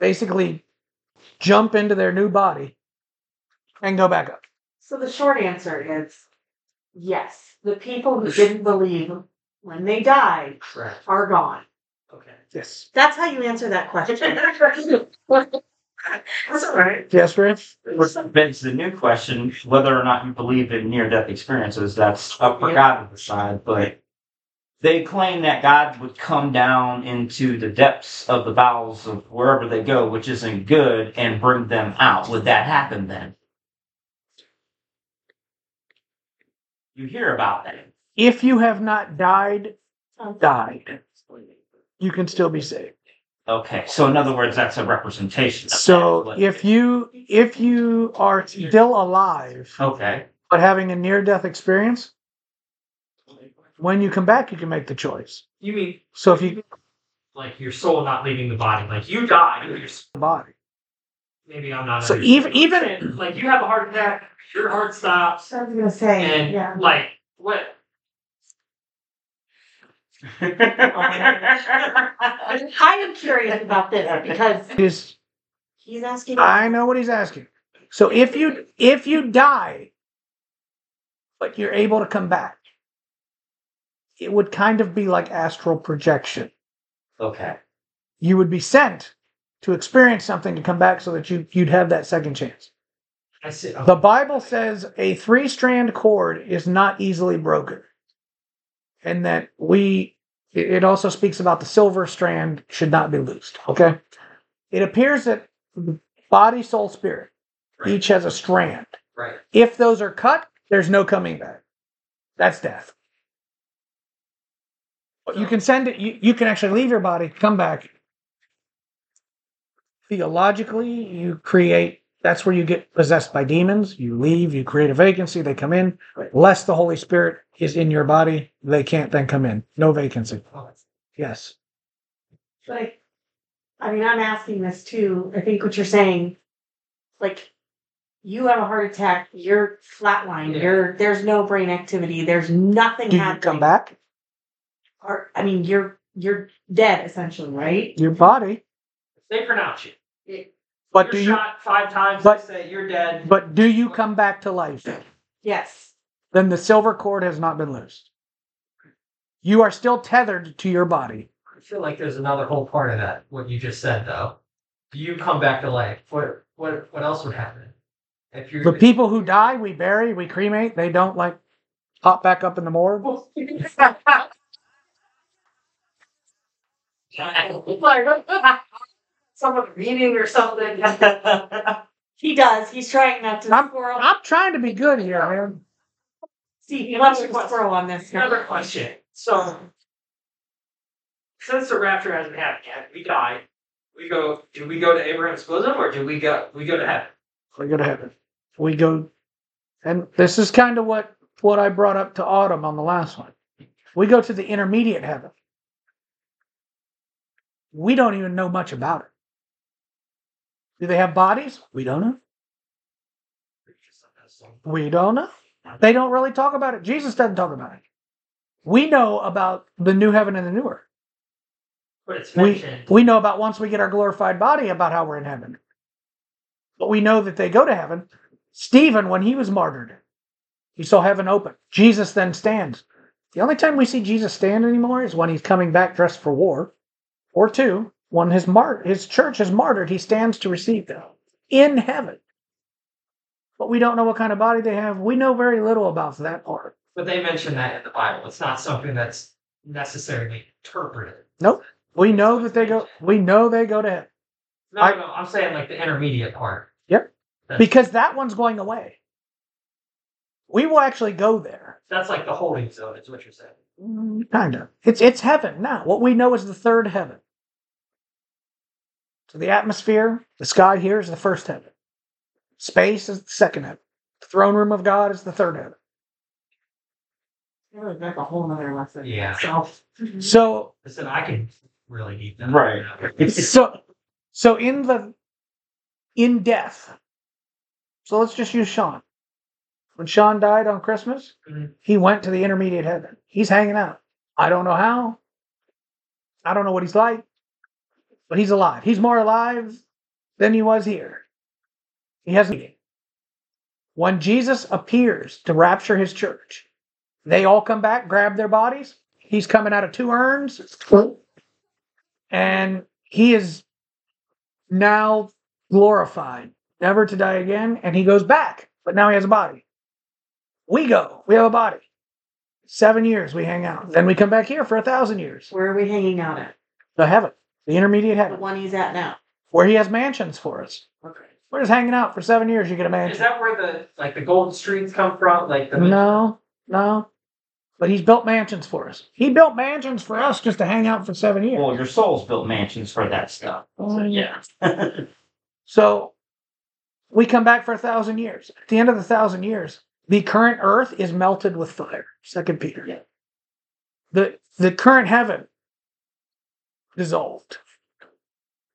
basically jump into their new body and go back up. So the short answer is yes. The people who didn't believe when they died Correct. are gone. Okay. Yes. That's how you answer that question. That's all right. Yes, Rich? Which begs the new question, whether or not you believe in near-death experiences, that's up for Yeah. God to decide, but they claim that God would come down into the depths of the bowels of wherever they go, which isn't good, and bring them out. Would that happen then? You hear about that. If you have not died, died, you can still be saved. Okay, so in other words, that's a representation. of that, So but- if you if you are still alive Okay, but having a near death experience, when you come back you can make the choice. You mean So if you like your soul not leaving the body? Like you die, but your s- body. maybe I'm not. So even even like you have a heart attack, your heart stops, I was gonna say, and yeah. like what? I am curious about this because is he's asking. I know what he's asking. So if you if you die but you're able to come back, it would kind of be like astral projection. okay, You would be sent to experience something to come back so that you you'd have that second chance. I see. The Bible says a three strand cord is not easily broken. And that we, it it also speaks about the silver strand should not be loosed. Okay. It appears that body, soul, spirit Right. each has a strand. right. If those are cut, there's no coming back. That's death. But you can send it, you, you can actually leave your body, come back. Theologically, you create, that's where you get possessed by demons. You leave, you create a vacancy, they come in. Lest the Holy Spirit is in your body, they can't then come in. No vacancy. Yes. But I, I mean, I'm asking this too. I think what you're saying, like, you have a heart attack, you're flatlined, Yeah. you're there's no brain activity, there's nothing Do you happening. come back? Or I mean, you're you're dead essentially, right? Your body. They pronounce you. But you're do you shot five times. but- they say you're dead. but do you come back to life? Yes. Then the silver cord has not been loosed. You are still tethered to your body. I feel like there's another whole part of that. What you just said, though. Do you come back to life? What what what else would happen? If you're The people who die, we bury, we cremate. They don't like pop back up in the morgue. like someone reading or something. He does. He's trying not to I'm- squirrel. I'm trying to be good here, man. See, he loves to squirrel on this. Another question. So, since the rapture hasn't happened yet, we die. We go. Do we go to Abraham's bosom, or do we go? We go to heaven. We go to heaven. We go, and this is kind of what what I brought up to Autumn on the last one. We go to the intermediate heaven. We don't even know much about it. Do they have bodies? We don't know. We don't know. They don't really talk about it. Jesus doesn't talk about it. We know about the new heaven and the new earth. But it's We we know about once we get our glorified body about how we're in heaven. But we know that they go to heaven. Stephen, when he was martyred, he saw heaven open. Jesus then stands. The only time we see Jesus stand anymore is when he's coming back dressed for war. Or two, one his mar- his church is martyred, he stands to receive them in heaven. But we don't know what kind of body they have. We know very little about that part. But they mention that in the Bible. It's not something that's necessarily interpreted. Nope. We know that they go. We know they go to heaven No, I- no, I'm saying like the intermediate part. Yep. That's, because that one's going away. We will actually go there. that's like the holding zone, is what you're saying. Mm, Kind of. It's it's heaven now. What we know is the third heaven. So the atmosphere, the sky here is the first heaven. Space is the second heaven. The throne room of God is the third heaven. That's a whole nother lesson. Yeah. So. So Listen, I can really eat that. Right. So so in the in death. So let's just use Sean. When Sean died on Christmas, Mhm. he went to the intermediate heaven. He's hanging out. I don't know how. I don't know what he's like, but he's alive. He's more alive than he was here. He has a meeting. When Jesus appears to rapture his church, they all come back, grab their bodies. He's coming out of two urns, and he is now glorified, never to die again. And he goes back, but now he has a body. We go, we have a body. Seven years we hang out. Then we come back here for a thousand years. Where are we hanging out at? The heaven, the intermediate heaven. The one he's at now. where he has mansions for us. Okay. We're just hanging out for seven years. You get a mansion. Is that where the like the golden streets come from? Like the No, no. But he's built mansions for us. He built mansions for us just to hang out for seven years. well, your soul's built mansions for that stuff. Oh, yeah. Yeah. So we come back for a thousand years. At the end of the thousand years, the current earth is melted with fire. Second Peter. Yeah. The the current heaven dissolved.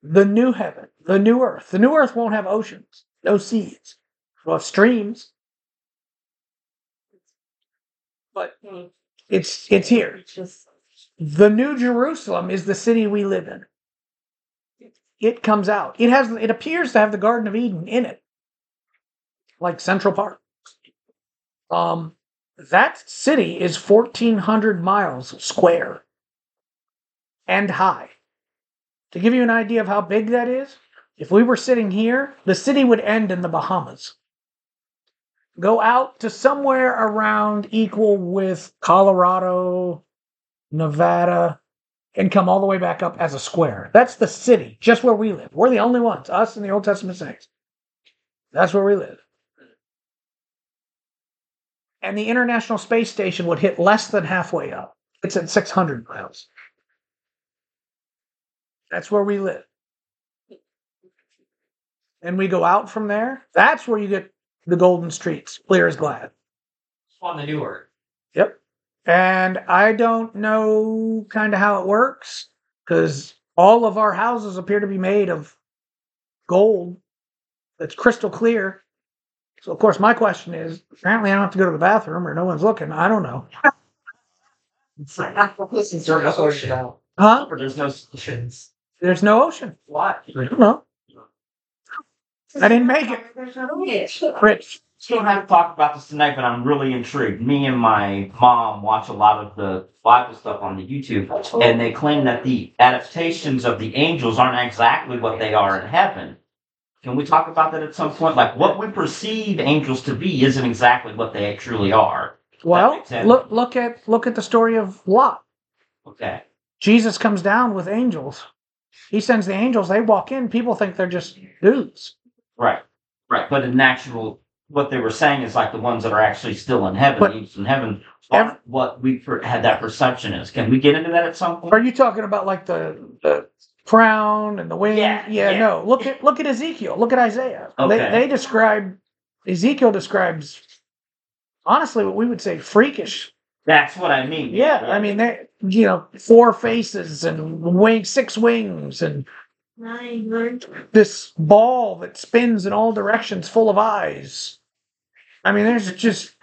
The new heaven, the new earth. The new earth won't have oceans, no seas. We'll have streams. But it's it's here. The New Jerusalem is the city we live in. It comes out. It has it appears to have the Garden of Eden in it. Like Central Park. Um that city is 1400 miles square and high. To give you an idea of how big that is, if we were sitting here, the city would end in the Bahamas. Go out to somewhere around equal with Colorado, Nevada, and come all the way back up as a square. That's the city, just where we live. We're the only ones, us and the Old Testament saints. That's where we live. And the International Space Station would hit less than halfway up. It's at 600 miles. That's where we live. And we go out from there. That's where you get the golden streets, clear as glass. on the new earth. Yep. And I don't know kind of how it works because all of our houses appear to be made of gold that's crystal clear. So, of course, my question is apparently I don't have to go to the bathroom or no one's looking. I don't know. Huh? Or there's no. Oceans. There's no ocean. Why? I don't know. I didn't make it. Rich. We don't have to talk about this tonight, but I'm really intrigued. Me and my mom watch a lot of the Bible stuff on the YouTube, and they claim that the adaptations of the angels aren't exactly what they are in heaven. Can we talk about that at some point? Like what we perceive angels to be isn't exactly what they truly are. Well, look look at look at the story of Lot. Okay. Jesus comes down with angels. He sends the angels. They walk in. People think they're just dudes. Right. Right. But in actual, what they were saying is like the ones that are actually still in heaven, angels in heaven, what we per- had that perception is. Can we get into that at some point? Are you talking about like the the crown and the wing? Yeah, yeah. no. Look at look at Ezekiel. Look at Isaiah. Okay. They they describe Ezekiel describes honestly what we would say freakish. That's what I mean. Yeah, I mean they you know four faces and wing six wings and this ball that spins in all directions full of eyes. I mean, there's just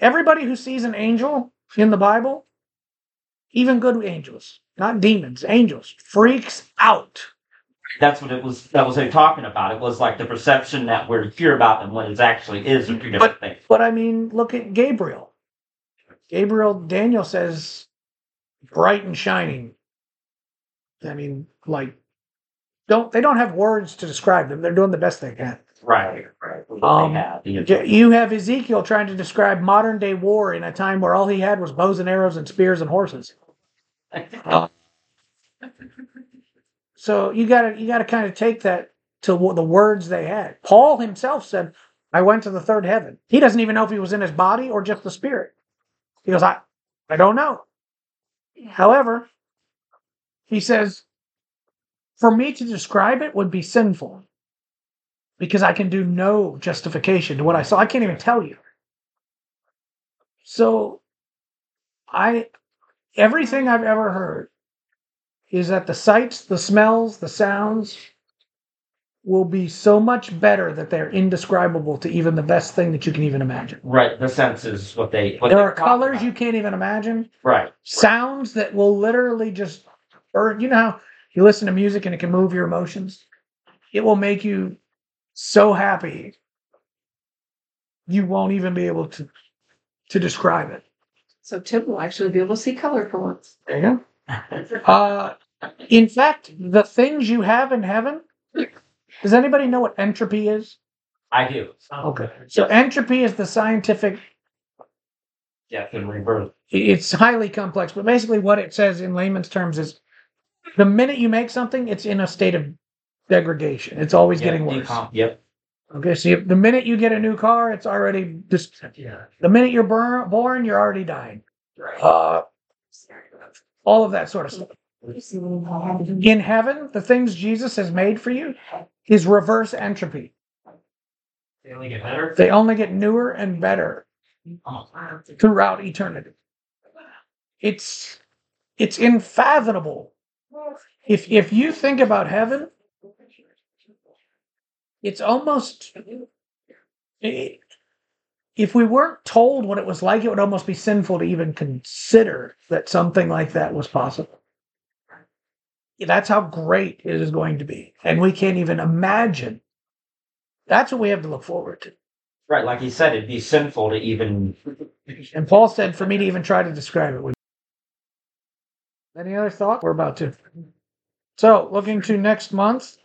everybody who sees an angel in the Bible, even good angels, not demons, angels, freaks out. That's what it was. That was they talking about. It was like the perception that we hear about them what it actually is are two different things. But I mean, look at Gabriel. Gabriel, Daniel says, bright and shining. I mean, like, don't they don't have words to describe them? They're doing the best they can. Right. Right. Um, have. You have Ezekiel trying to describe modern day war in a time where all he had was bows and arrows and spears and horses. So you gotta you gotta kind of take that to what the words they had. Paul himself said, "I went to the third heaven." He doesn't even know if he was in his body or just the spirit. He goes, "I, I don't know." However, he says, "For me to describe it would be sinful because I can do no justification to what I saw. I can't even tell you." So, I everything I've ever heard is that the sights, the smells, the sounds will be so much better that they're indescribable to even the best thing that you can even imagine. right. The senses. What they. What There are colors about. you can't even imagine, Right. sounds that will literally just or you know how you listen to music and it can move your emotions? It will make you so happy you won't even be able to to describe it. So Tim will actually be able to see color for once. There you go. Uh, in fact, the things you have in heaven. Does anybody know what entropy is? I do. Okay. So entropy is the scientific. Death and rebirth. It's highly complex, but basically, what it says in layman's terms is, the minute you make something, it's in a state of degradation. It's always Yeah, getting worse. decom- Yep. Okay. So you, the minute you get a new car, it's already just. Yeah. The minute you're bur- born, you're already dying. Uh, all of that sort of stuff. In heaven, the things Jesus has made for you is reverse entropy. They only get better. They only get newer and better throughout eternity. It's it's unfathomable. If if you think about heaven, it's almost if we weren't told what it was like, it would almost be sinful to even consider that something like that was possible. That's how great it is going to be. And we can't even imagine. That's what we have to look forward to. Right. Like he said, it'd be sinful to even. And Paul said for me to even try to describe it. would- Any other thought? We're about to. So, looking to next month,